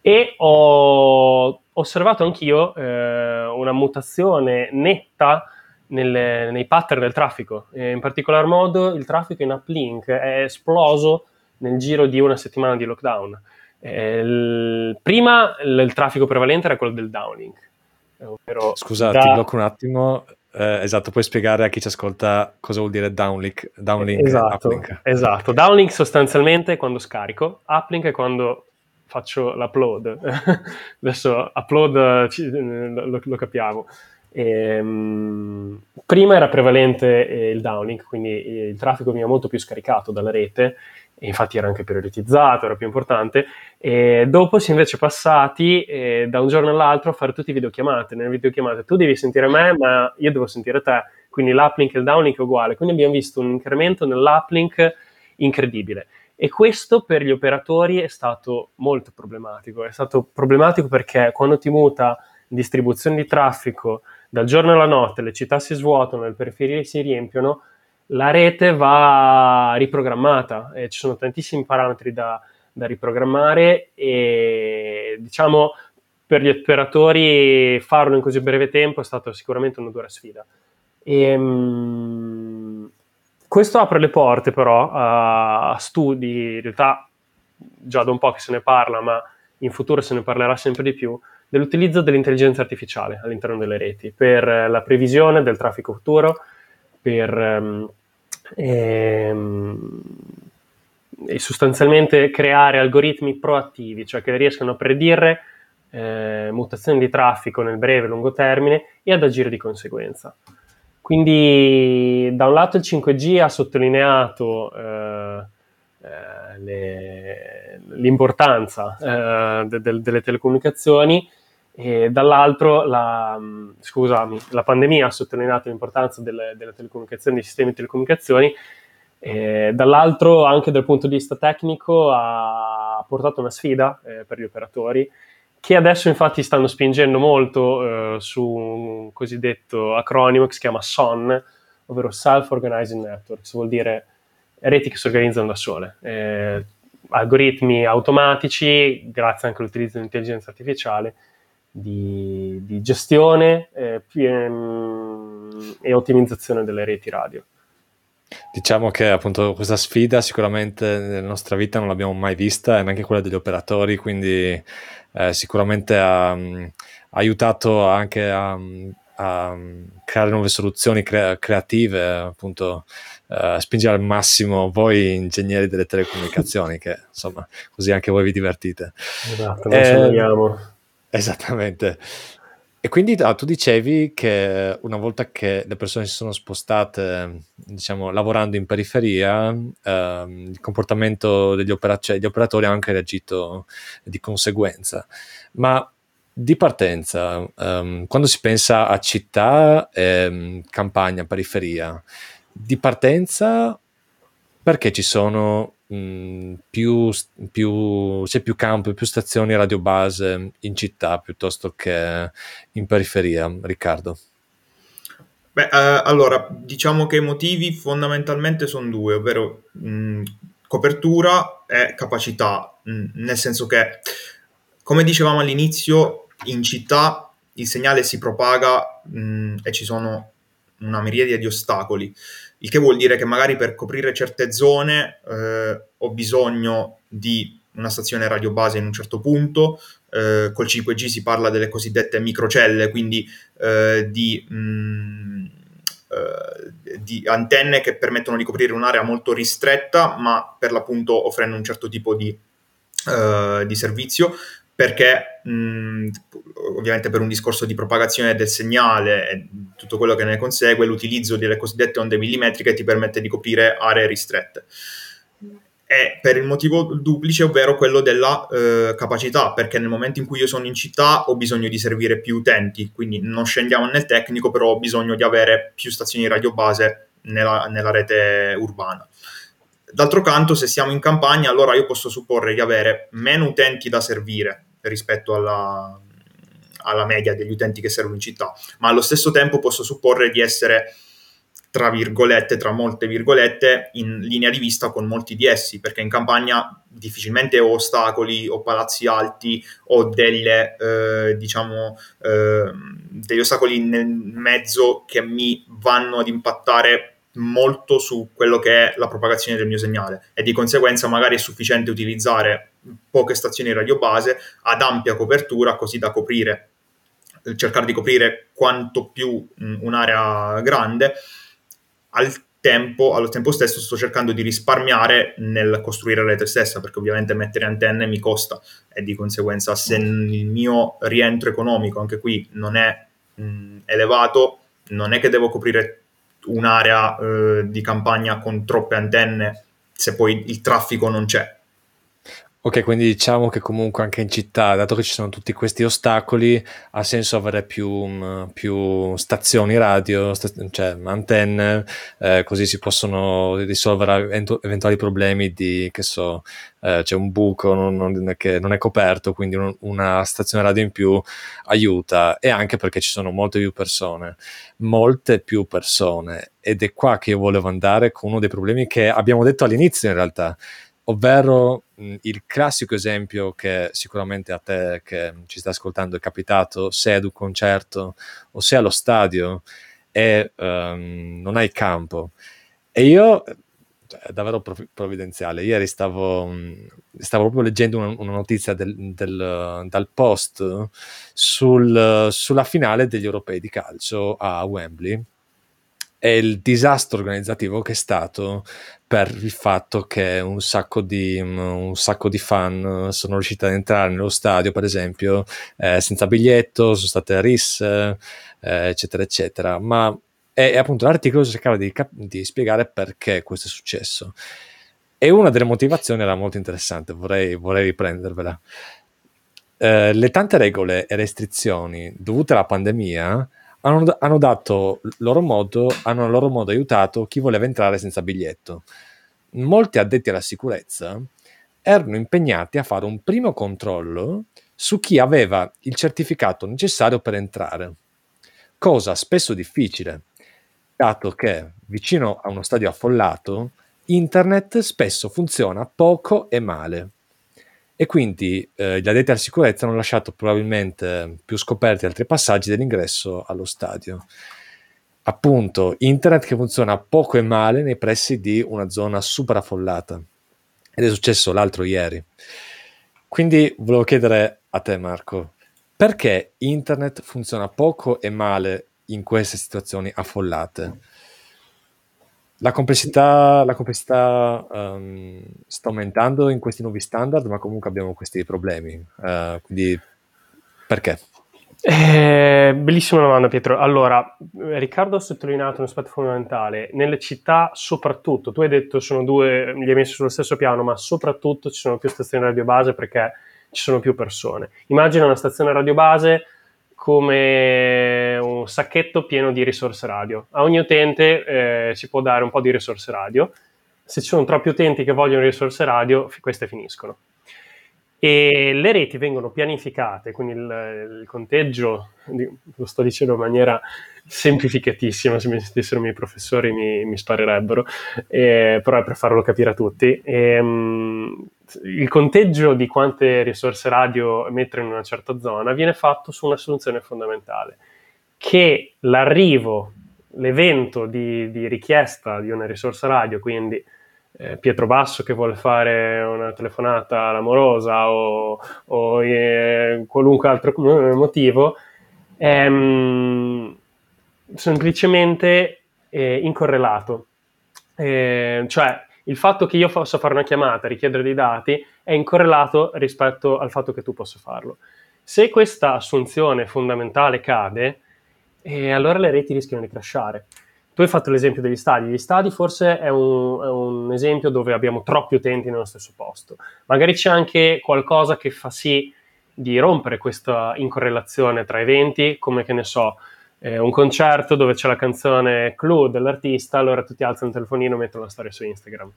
e ho osservato anch'io eh, una mutazione netta nelle, nei pattern del traffico. E in particolar modo il traffico in uplink è esploso nel giro di una settimana di lockdown. Eh, il, prima il, il, traffico prevalente era quello del downlink. Scusa, da... ti blocco un attimo. Eh, esatto, puoi spiegare a chi ci ascolta cosa vuol dire downlink, downlink esatto, uplink. Esatto, downlink sostanzialmente è quando scarico, uplink è quando faccio l'upload. <laughs> Adesso upload lo, lo capiamo. E, um, prima era prevalente eh, il downlink, quindi il traffico veniva molto più scaricato dalla rete e infatti era anche prioritizzato, era più importante, e dopo si è invece passati eh, da un giorno all'altro a fare tutte videochiamate, nelle videochiamate tu devi sentire me, ma io devo sentire te, quindi l'uplink e il downlink è uguale, quindi abbiamo visto un incremento nell'uplink incredibile. E questo per gli operatori è stato molto problematico. È stato problematico perché quando ti muta distribuzione di traffico dal giorno alla notte, le città si svuotano, le periferie si riempiono, la rete va riprogrammata e ci sono tantissimi parametri da, da riprogrammare e diciamo per gli operatori farlo in così breve tempo è stata sicuramente una dura sfida. E, um, questo apre le porte però a studi, in realtà già da un po' che se ne parla, ma in futuro se ne parlerà sempre di più, dell'utilizzo dell'intelligenza artificiale all'interno delle reti per la previsione del traffico futuro, per ehm, ehm, e sostanzialmente creare algoritmi proattivi, cioè che riescano a predire eh, mutazioni di traffico nel breve e lungo termine e ad agire di conseguenza. Quindi da un lato il 5G ha sottolineato eh, eh, le, l'importanza eh, de, de, delle telecomunicazioni e dall'altro la, scusami, la pandemia ha sottolineato l'importanza delle, delle telecomunicazioni, dei sistemi di telecomunicazioni e dall'altro anche dal punto di vista tecnico ha portato una sfida eh, per gli operatori che adesso infatti stanno spingendo molto eh, su un cosiddetto acronimo che si chiama SON, ovvero Self-Organizing Networks, vuol dire reti che si organizzano da sole, eh, algoritmi automatici, grazie anche all'utilizzo dell'intelligenza artificiale, di, di gestione eh, ehm, e ottimizzazione delle reti radio. Diciamo che appunto questa sfida sicuramente nella nostra vita non l'abbiamo mai vista e neanche quella degli operatori, quindi eh, sicuramente ha, ha, aiutato anche a, a, creare nuove soluzioni cre- creative, appunto eh, spingere al massimo voi ingegneri delle telecomunicazioni, che insomma così anche voi vi divertite. Esatto, noi eh, Esattamente. E quindi ah, tu dicevi che una volta che le persone si sono spostate, diciamo, lavorando in periferia, ehm, il comportamento degli opera- cioè, operatori ha anche reagito di conseguenza. Ma di partenza, ehm, quando si pensa a città, ehm, campagna, periferia, di partenza perché ci sono mh, più, più, c'è più campo, più stazioni radiobase in città piuttosto che in periferia, Riccardo? Beh, eh, allora, diciamo che i motivi fondamentalmente sono due, ovvero mh, copertura e capacità, mh, nel senso che, come dicevamo all'inizio, in città il segnale si propaga mh, e ci sono una miriade di ostacoli il che vuol dire che magari per coprire certe zone eh, ho bisogno di una stazione radio base in un certo punto, eh, col 5G si parla delle cosiddette microcelle, quindi eh, di, mh, mm, eh, di, antenne che permettono di coprire un'area molto ristretta, ma per l'appunto offrendo un certo tipo di, eh, di servizio perché mh, ovviamente per un discorso di propagazione del segnale e tutto quello che ne consegue, l'utilizzo delle cosiddette onde millimetriche ti permette di coprire aree ristrette. E per il motivo duplice, ovvero quello della eh, capacità, perché nel momento in cui io sono in città ho bisogno di servire più utenti, quindi non scendiamo nel tecnico, però ho bisogno di avere più stazioni radio base nella, nella rete urbana. D'altro canto, se siamo in campagna, allora io posso supporre di avere meno utenti da servire, rispetto alla, alla media degli utenti che servono in città, ma allo stesso tempo posso supporre di essere tra virgolette, tra molte virgolette, in linea di vista con molti di essi, perché in campagna difficilmente ho ostacoli o palazzi alti o delle, eh, diciamo, eh, degli ostacoli nel mezzo che mi vanno ad impattare molto su quello che è la propagazione del mio segnale. E di conseguenza magari è sufficiente utilizzare poche stazioni radio base ad ampia copertura così da coprire cercare di coprire quanto più mh, un'area grande. Al tempo, allo tempo stesso sto cercando di risparmiare nel costruire la rete stessa perché ovviamente mettere antenne mi costa e di conseguenza se il mio rientro economico anche qui non è mh, elevato non è che devo coprire un'area eh, di campagna con troppe antenne se poi il traffico non c'è Ok, quindi diciamo che comunque anche in città, dato che ci sono tutti questi ostacoli, ha senso avere più, um, più stazioni radio, sta- cioè antenne, eh, così si possono risolvere eventu- eventuali problemi di, che so, eh, c'è un buco non, non, che non è coperto, quindi un, una stazione radio in più aiuta e anche perché ci sono molte più persone, molte più persone. Ed è qua che io volevo andare con uno dei problemi che abbiamo detto all'inizio in realtà ovvero mh, il classico esempio che sicuramente a te che ci sta ascoltando è capitato, se ad un concerto o se allo stadio e um, non hai campo. E io, cioè, è davvero provvidenziale, ieri stavo, stavo proprio leggendo una, una notizia del, del, dal post sul, sulla finale degli europei di calcio a Wembley e il disastro organizzativo che è stato per il fatto che un sacco di, un sacco di fan sono riusciti ad entrare nello stadio, per esempio, eh, senza biglietto, sono state risse, eh, eccetera, eccetera. Ma e, e appunto l'articolo cercava di, di, spiegare perché questo è successo. E una delle motivazioni era molto interessante, vorrei, vorrei riprendervela. Eh, le tante regole e restrizioni dovute alla pandemia hanno, hanno dato loro modo, hanno a loro modo aiutato chi voleva entrare senza biglietto. Molti addetti alla sicurezza erano impegnati a fare un primo controllo su chi aveva il certificato necessario per entrare, cosa spesso difficile, dato che vicino a uno stadio affollato internet spesso funziona poco e male e quindi eh, gli addetti alla sicurezza hanno lasciato probabilmente più scoperti altri passaggi dell'ingresso allo stadio. Appunto, internet che funziona poco e male nei pressi di una zona super affollata. Ed è successo l'altro ieri. Quindi volevo chiedere a te, Marco, perché internet funziona poco e male in queste situazioni affollate? La complessità, la complessità um, sta aumentando in questi nuovi standard, ma comunque abbiamo questi problemi. Uh, quindi perché? Eh, bellissima domanda Pietro. Allora, Riccardo ha sottolineato un aspetto fondamentale. Nelle città soprattutto, tu hai detto sono due, li hai messi sullo stesso piano, ma soprattutto ci sono più stazioni radio base perché ci sono più persone. Immagina una stazione radio base come un sacchetto pieno di risorse radio. A ogni utente eh, si può dare un po' di risorse radio. Se ci sono troppi utenti che vogliono risorse radio, queste finiscono. E le reti vengono pianificate, quindi il, il conteggio, lo sto dicendo in maniera semplificatissima, se mi sentissero i miei professori mi, mi sparerebbero, eh, però è per farlo capire a tutti. E, um, il conteggio di quante risorse radio mettere in una certa zona viene fatto su una soluzione fondamentale, che l'arrivo, l'evento di, di richiesta di una risorsa radio, quindi eh, Pietro Basso che vuole fare una telefonata all'amorosa o, o eh, qualunque altro motivo, ehm, semplicemente eh, incorrelato. Eh, cioè, il fatto che io possa fare una chiamata, richiedere dei dati, è incorrelato rispetto al fatto che tu possa farlo. Se questa assunzione fondamentale cade, eh, allora le reti rischiano di crashare. Tu hai fatto l'esempio degli stadi. Gli stadi forse è un, è un, esempio dove abbiamo troppi utenti nello stesso posto. Magari c'è anche qualcosa che fa sì di rompere questa incorrelazione tra eventi, come che ne so, eh, un concerto dove c'è la canzone Clue dell'artista, allora tutti alzano il telefonino e mettono la storia su Instagram.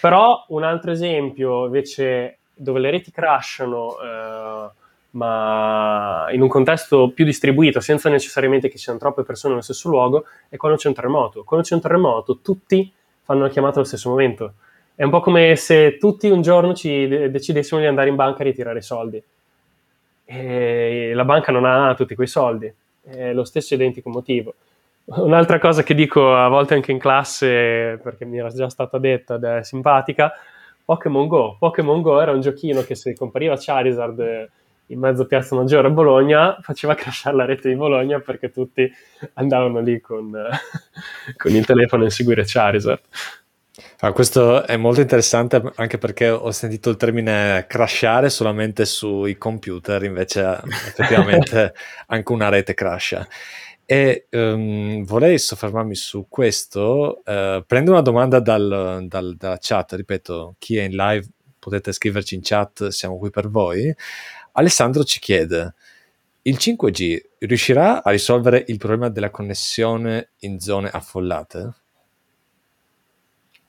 Però un altro esempio invece dove le reti crashano, eh, ma in un contesto più distribuito, senza necessariamente che ci siano troppe persone nello stesso luogo, è quando c'è un terremoto. Quando c'è un terremoto, tutti fanno una chiamata allo stesso momento. È un po' come se tutti un giorno ci de- decidessimo di andare in banca a ritirare i soldi. E la banca non ha tutti quei soldi è lo stesso identico motivo. Un'altra cosa che dico a volte anche in classe, perché mi era già stata detta ed è simpatica, Pokémon Go. Pokémon Go era un giochino che se compariva Charizard in mezzo a Piazza Maggiore a Bologna faceva crashare la rete di Bologna perché tutti andavano lì con, <laughs> con il telefono a inseguire Charizard. Ah, questo è molto interessante anche perché ho sentito il termine crashare solamente sui computer, invece effettivamente <laughs> anche una rete crasha. E um, vorrei soffermarmi su questo. Uh, prendo una domanda dal, dal, dalla chat, ripeto, chi è in live potete scriverci in chat, siamo qui per voi. Alessandro ci chiede, il 5G riuscirà a risolvere il problema della connessione in zone affollate?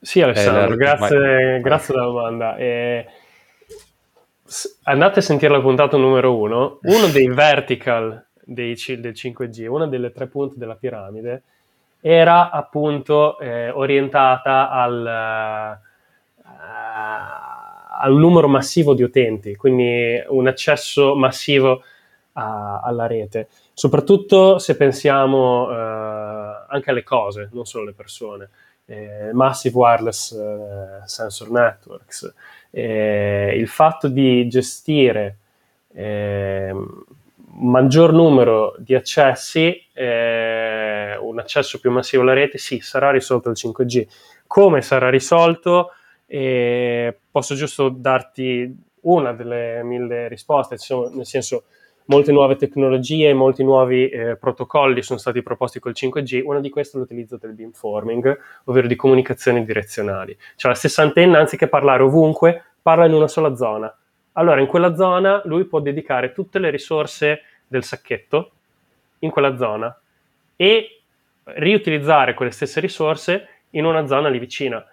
Sì, Alessandro, eh, grazie, grazie della domanda. Eh, andate a sentire la puntata numero uno. Uno dei <laughs> vertical dei, del 5G, una delle tre punte della piramide, era appunto eh, orientata al, uh, al numero massivo di utenti, quindi un accesso massivo a, alla rete. Soprattutto se pensiamo uh, anche alle cose, non solo alle persone eh, Massive Wireless eh, Sensor Networks, eh, il fatto di gestire un maggior numero di accessi, un accesso più massivo alla rete, sì, sarà risolto il 5G. Come sarà risolto? posso giusto darti una delle mille risposte, nel senso molte nuove tecnologie, molti nuovi eh, protocolli sono stati proposti col 5G, una di queste è l'utilizzo del beamforming, ovvero di comunicazioni direzionali. Cioè la stessa antenna, anziché parlare ovunque, parla in una sola zona. Allora in quella zona lui può dedicare tutte le risorse del sacchetto in quella zona e riutilizzare quelle stesse risorse in una zona lì vicina.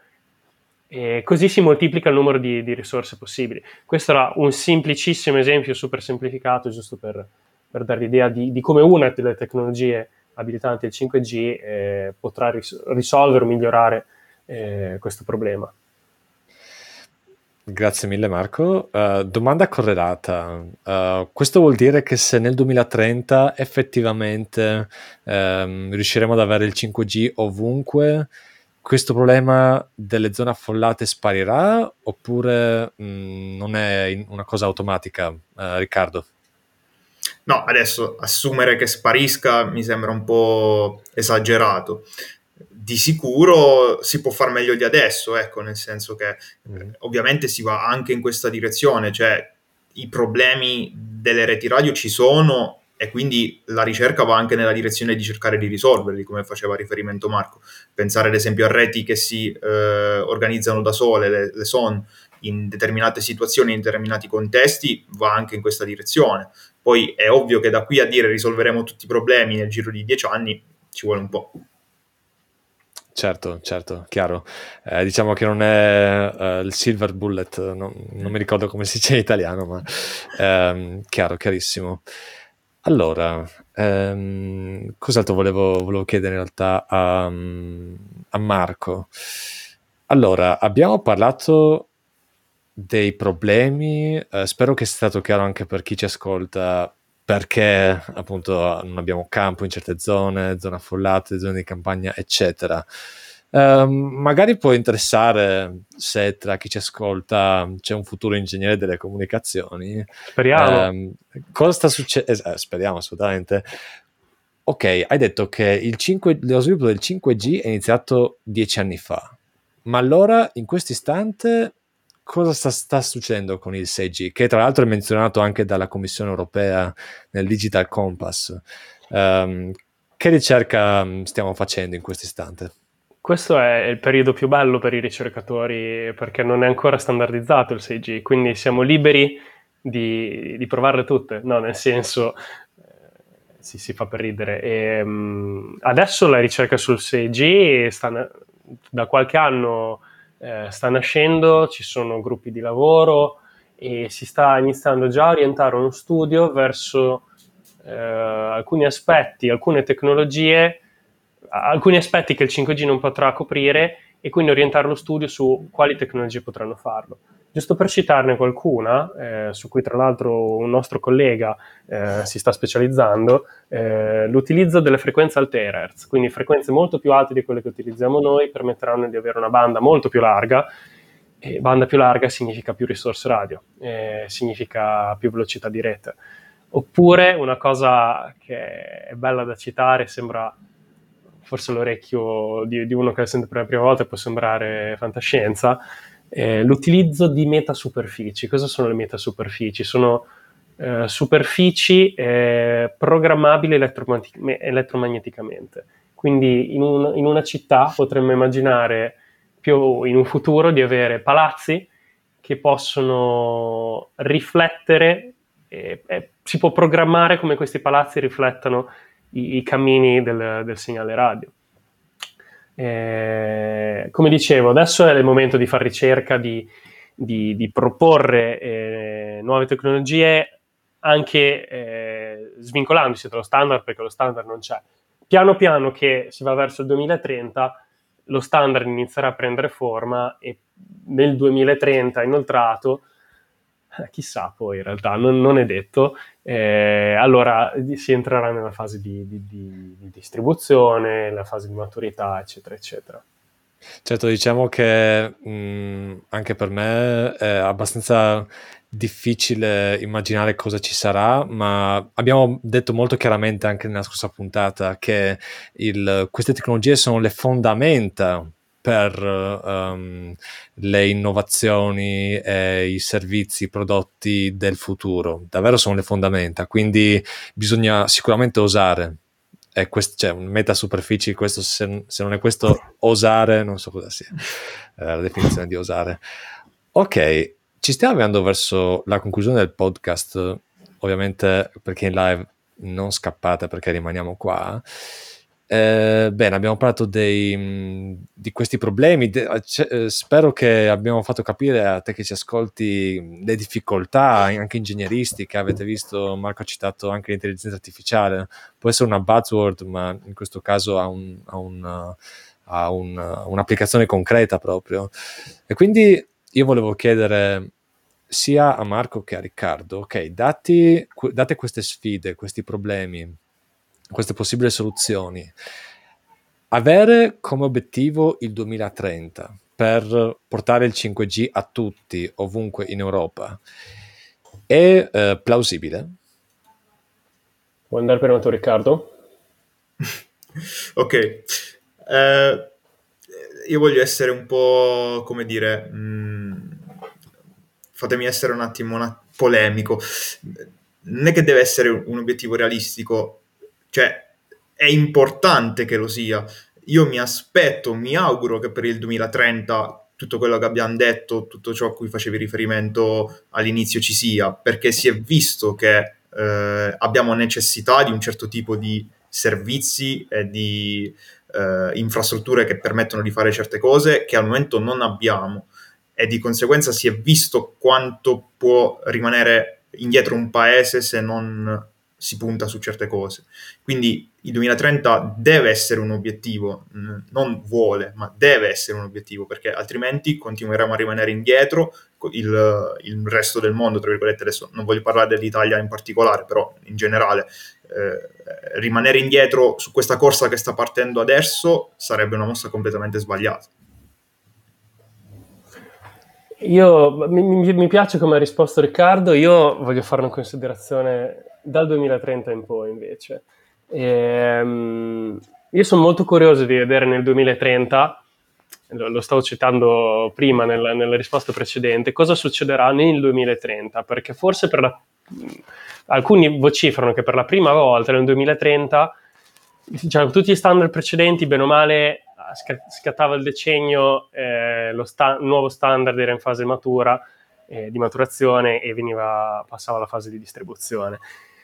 E così si moltiplica il numero di, di, risorse possibili. Questo era un semplicissimo esempio, super semplificato, giusto per, per dare l'idea di, di, come una delle tecnologie abilitanti al 5G eh, potrà ris- risolvere o migliorare eh, questo problema. Grazie mille Marco. Uh, domanda correlata. Uh, questo vuol dire che se nel 2030 effettivamente um, riusciremo ad avere il 5G ovunque, questo problema delle zone affollate sparirà oppure mh, mm, non è una cosa automatica, uh, Riccardo? No, adesso assumere che sparisca mi sembra un po' esagerato. Di sicuro si può far meglio di adesso, ecco, nel senso che mm. ovviamente si va anche in questa direzione, cioè i problemi delle reti radio ci sono e quindi la ricerca va anche nella direzione di cercare di risolverli, come faceva riferimento Marco. Pensare ad esempio a reti che si eh, organizzano da sole, le, le SON, in determinate situazioni, in determinati contesti, va anche in questa direzione. Poi è ovvio che da qui a dire risolveremo tutti i problemi nel giro di dieci anni ci vuole un po'. Certo, certo, chiaro. Eh, diciamo che non è uh, il silver bullet, non, non, mi ricordo come si dice in italiano, ma ehm, chiaro, chiarissimo. Allora, ehm, cos'altro volevo, volevo chiedere in realtà a, a Marco? Allora, abbiamo parlato dei problemi, eh, spero che sia stato chiaro anche per chi ci ascolta perché appunto non abbiamo campo in certe zone, zone affollate, zone di campagna, eccetera. Uh, magari può interessare se tra chi ci ascolta c'è un futuro ingegnere delle comunicazioni. Speriamo. Uh, cosa sta succedendo? Eh, speriamo assolutamente. Ok, hai detto che il 5, lo sviluppo del 5G è iniziato dieci anni fa, ma allora in questo istante cosa sta, sta, succedendo con il 6G, che tra l'altro è menzionato anche dalla Commissione europea nel Digital Compass? Um, che ricerca mm, stiamo facendo in questo istante? Questo è il periodo più bello per i ricercatori perché non è ancora standardizzato il 6G, quindi siamo liberi di, di provarle tutte, no, nel senso eh, si, si, fa per ridere. E, um, adesso la ricerca sul 6G sta, da qualche anno eh, sta nascendo, ci sono gruppi di lavoro e si sta iniziando già a orientare uno studio verso eh, alcuni aspetti, alcune tecnologie alcuni aspetti che il 5G non potrà coprire e quindi orientare lo studio su quali tecnologie potranno farlo. Giusto per citarne qualcuna, eh, su cui tra l'altro un nostro collega eh, si sta specializzando, eh, l'utilizzo delle frequenze al terahertz, quindi frequenze molto più alte di quelle che utilizziamo noi, permetteranno di avere una banda molto più larga, e banda più larga significa più risorse radio, eh, significa più velocità di rete. Oppure una cosa che è bella da citare, sembra forse l'orecchio di, di, uno che la sente per la prima volta può sembrare fantascienza, eh, l'utilizzo di metasuperfici. Cosa sono le metasuperfici? Sono eh, superfici eh, programmabili elettromagnetic- elettromagneticamente. Quindi in, un, in, una città potremmo immaginare più in un futuro di avere palazzi che possono riflettere, si può programmare come questi palazzi riflettano i, i cammini del, del, segnale radio. Eh, come dicevo, adesso è il momento di fare ricerca, di, di, di proporre eh, nuove tecnologie anche eh, svincolandosi dallo standard perché lo standard non c'è. Piano piano che si va verso il 2030 lo standard inizierà a prendere forma e nel 2030 inoltrato chissà poi in realtà, non, non è detto. Eh, allora si entrerà nella fase di, di, di, di distribuzione, nella fase di maturità, eccetera, eccetera. Certo, diciamo che mh, anche per me è abbastanza difficile immaginare cosa ci sarà, ma abbiamo detto molto chiaramente anche nella scorsa puntata che il, queste tecnologie sono le fondamenta per um, le innovazioni e i servizi, prodotti del futuro. Davvero sono le fondamenta, quindi bisogna sicuramente osare. E quest- cioè, meta superficie, questo, se, se, non è questo osare, non so cosa sia eh, la definizione di osare. Ok, ci stiamo avviando verso la conclusione del podcast, ovviamente perché in live non scappate perché rimaniamo qua. Eh, bene, abbiamo parlato dei, di questi problemi. De, eh, spero che abbiamo fatto capire a te che ci ascolti le difficoltà anche ingegneristiche. Avete visto, Marco ha citato anche l'intelligenza artificiale. Può essere una buzzword, ma in questo caso ha, un, ha, un, ha un, un'applicazione concreta proprio. E quindi io volevo chiedere sia a Marco che a Riccardo, ok, dati, date queste sfide, questi problemi queste possibili soluzioni. Avere come obiettivo il 2030 per portare il 5G a tutti, ovunque in Europa, è eh, plausibile? Vuoi andare per tu, Riccardo? <laughs> ok. Eh, io voglio essere un po', come dire, mh, mm, fatemi essere un attimo una, polemico. Non è che deve essere un obiettivo realistico, cioè, è importante che lo sia. Io mi aspetto, mi auguro che per il 2030 tutto quello che abbiamo detto, tutto ciò a cui facevi riferimento all'inizio ci sia, perché si è visto che eh, abbiamo necessità di un certo tipo di servizi e di eh, infrastrutture che permettono di fare certe cose che al momento non abbiamo e di conseguenza si è visto quanto può rimanere indietro un paese se non si punta su certe cose. Quindi il 2030 deve essere un obiettivo, non vuole, ma deve essere un obiettivo, perché altrimenti continueremo a rimanere indietro. Il, il resto del mondo, tra virgolette, adesso non voglio parlare dell'Italia in particolare, però in generale, eh, rimanere indietro su questa corsa che sta partendo adesso sarebbe una mossa completamente sbagliata. Io mi, mi, piace come ha risposto Riccardo, io voglio fare una considerazione dal 2030 in poi invece. E, um, io sono molto curioso di vedere nel 2030, lo, lo stavo citando prima nella, nella, risposta precedente, cosa succederà nel 2030, perché forse per la, alcuni vociferano che per la prima volta nel 2030 diciamo, tutti gli standard precedenti, bene o male, scattava il decennio, eh, lo sta- nuovo standard era in fase matura, eh, di maturazione e veniva, passava alla fase di distribuzione.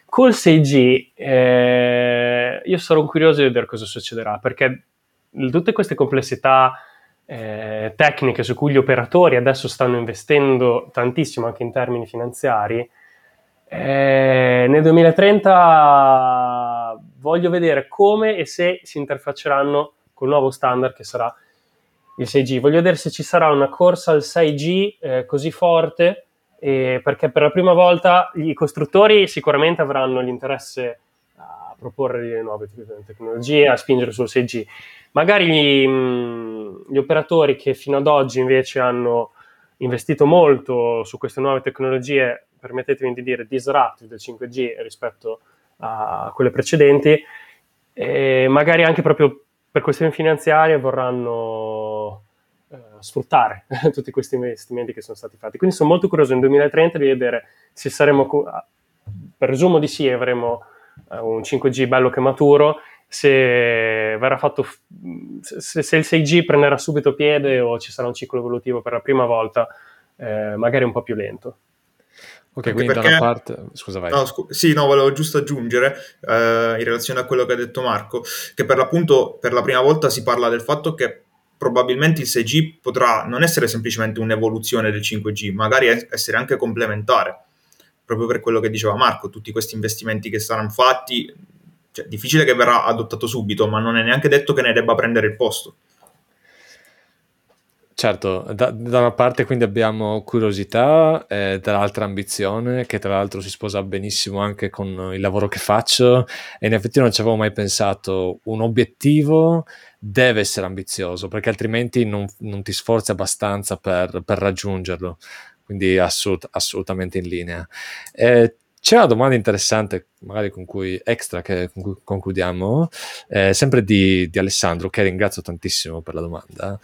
Col 6G eh, io sarò curioso di vedere cosa succederà, perché tutte queste complessità eh, tecniche su cui gli operatori adesso stanno investendo tantissimo anche in termini finanziari, eh, nel 2030 voglio vedere come e se si interfacceranno col nuovo standard che sarà il 6G. Voglio vedere se ci sarà una corsa al 6G eh, così forte eh, perché per la prima volta i costruttori sicuramente avranno l'interesse a proporre le nuove tecnologie, a spingere sul 6G. Magari gli, gli operatori che fino ad oggi invece hanno investito molto su queste nuove tecnologie, permettetemi di dire disruptive del 5G rispetto a quelle precedenti, e magari anche proprio per questioni finanziarie vorranno sfruttare <laughs> tutti questi investimenti che sono stati fatti. Quindi sono molto curioso nel 2030 di vedere se saremo, presumo di sì, avremo eh, un 5G bello che maturo, se fatto, se, se, il 6G prenderà subito piede o ci sarà un ciclo evolutivo per la prima volta, eh, magari un po' più lento. Ok, Anche quindi perché, da una parte... Scusa, vai. No, scu- sì, no, volevo giusto aggiungere, eh, in relazione a quello che ha detto Marco, che per l'appunto per la prima volta si parla del fatto che probabilmente il 6G potrà non essere semplicemente un'evoluzione del 5G, magari essere anche complementare, proprio per quello che diceva Marco, tutti questi investimenti che saranno fatti, cioè, difficile che verrà adottato subito, ma non è neanche detto che ne debba prendere il posto. Certo, da, da, una parte quindi abbiamo curiosità, eh, dall'altra ambizione, che tra l'altro si sposa benissimo anche con il lavoro che faccio e in effetti non ci avevo mai pensato. Un obiettivo deve essere ambizioso perché altrimenti non, non ti sforzi abbastanza per, per raggiungerlo, quindi assolut- assolutamente in linea. Eh, c'è una domanda interessante, magari con cui extra che con cui concludiamo, eh, sempre di, di Alessandro, che ringrazio tantissimo per la domanda.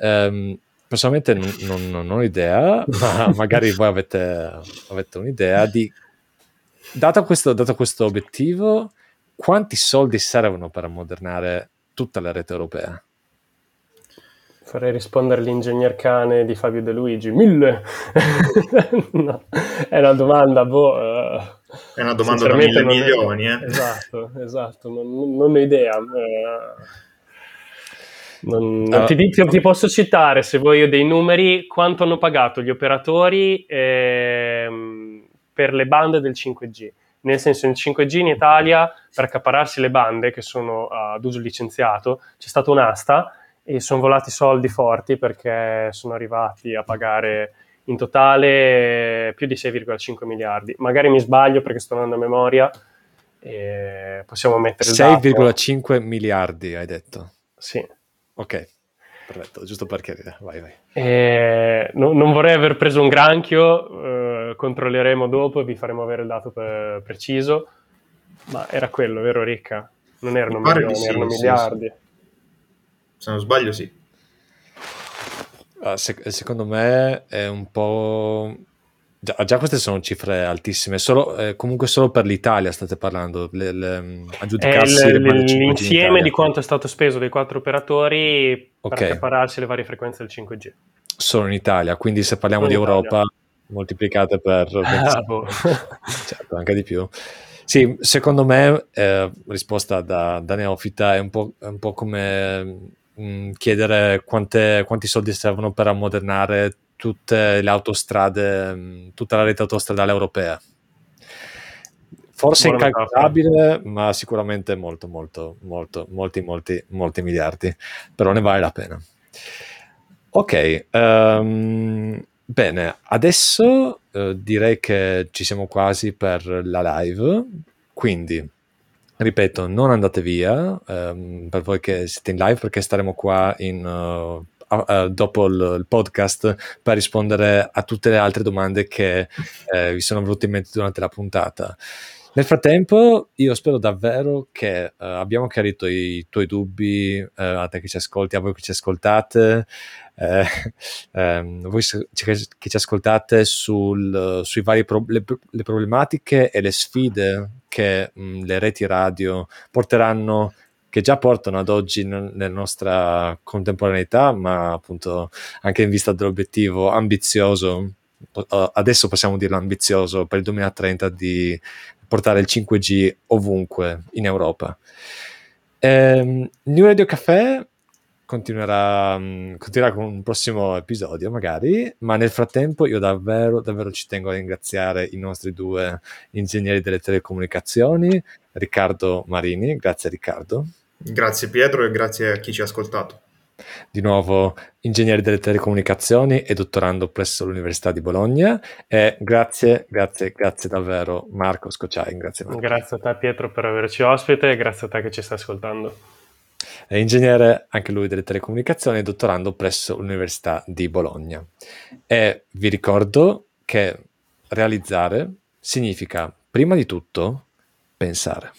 Um, personalmente non, non, non, ho idea, <laughs> ma magari voi avete, avete un'idea di, dato questo, dato questo obiettivo, quanti soldi servono per ammodernare tutta la rete europea? Farei rispondere l'ingegner cane di Fabio De Luigi. Mille! <laughs> no, è una domanda, boh... Uh, è una domanda da mille milioni, eh? Esatto, esatto, non, non ho idea. Uh, non, non, ti, ti, ti, posso citare, se vuoi, dei numeri, quanto hanno pagato gli operatori ehm, per le bande del 5G. Nel senso, il 5G in Italia, per accapararsi le bande che sono ad uso licenziato, c'è stata un'asta e sono volati soldi forti perché sono arrivati a pagare in totale più di 6,5 miliardi. Magari mi sbaglio perché sto andando a memoria. possiamo mettere 6,5 miliardi, hai detto? Sì. Ok, perfetto, giusto per chiarire, vai vai. Eh, no, non vorrei aver preso un granchio, eh, controlleremo dopo e vi faremo avere il dato per, preciso, ma era quello, vero Ricca? Non erano milioni, sì, erano sì, miliardi. Sì. Se non sbaglio sì. Uh, se- secondo me è un po' Già, già, queste sono cifre altissime, solo, eh, comunque solo per l'Italia state parlando, le, le, aggiudicarsi l- l- l'insieme di quanto è stato speso dai quattro operatori okay. per prepararsi le varie frequenze del 5G. Solo in Italia, quindi se parliamo solo di Europa moltiplicate per... <laughs> Ah, boh. <laughs> certo, anche di più. Sì, secondo me, eh, risposta da, da neofita, è un po', è un po come mh, mm, chiedere quante, quanti soldi servono per ammodernare tutte le autostrade, mm, tutta la rete autostradale europea. Forse incalcolabile, ma sicuramente molto, molto, molto, molti, molti, molti miliardi, però ne vale la pena. Ok, um, bene, adesso uh, direi che ci siamo quasi per la live, quindi ripeto, non andate via um, per voi che siete in live perché staremo qua in uh, uh, dopo il, il, podcast per rispondere a tutte le altre domande che eh, vi sono venute in mente durante la puntata. Nel frattempo, io spero davvero che uh, abbiamo chiarito i tuoi dubbi, uh, a te che ci ascolti, a voi che ci ascoltate, eh, ehm, voi che ci ascoltate sul, sui vari pro- le, le, problematiche e le sfide che mh, le reti radio porteranno che già portano ad oggi nella nostra contemporaneità, ma appunto anche in vista dell'obiettivo ambizioso, adesso possiamo dirlo ambizioso, per il 2030 di portare il 5G ovunque in Europa. Eh, New Radio Café continuerà, continuerà, con un prossimo episodio magari, ma nel frattempo io davvero, davvero ci tengo a ringraziare i nostri due ingegneri delle telecomunicazioni, Riccardo Marini, grazie Riccardo. Grazie Pietro e grazie a chi ci ha ascoltato. Di nuovo ingegnere delle telecomunicazioni e dottorando presso l'Università di Bologna. E grazie, grazie, grazie davvero Marco Scociai. Grazie, Marco. grazie a te Pietro per averci ospite e grazie a te che ci stai ascoltando. È ingegnere anche lui delle telecomunicazioni e dottorando presso l'Università di Bologna. E vi ricordo che realizzare significa prima di tutto pensare.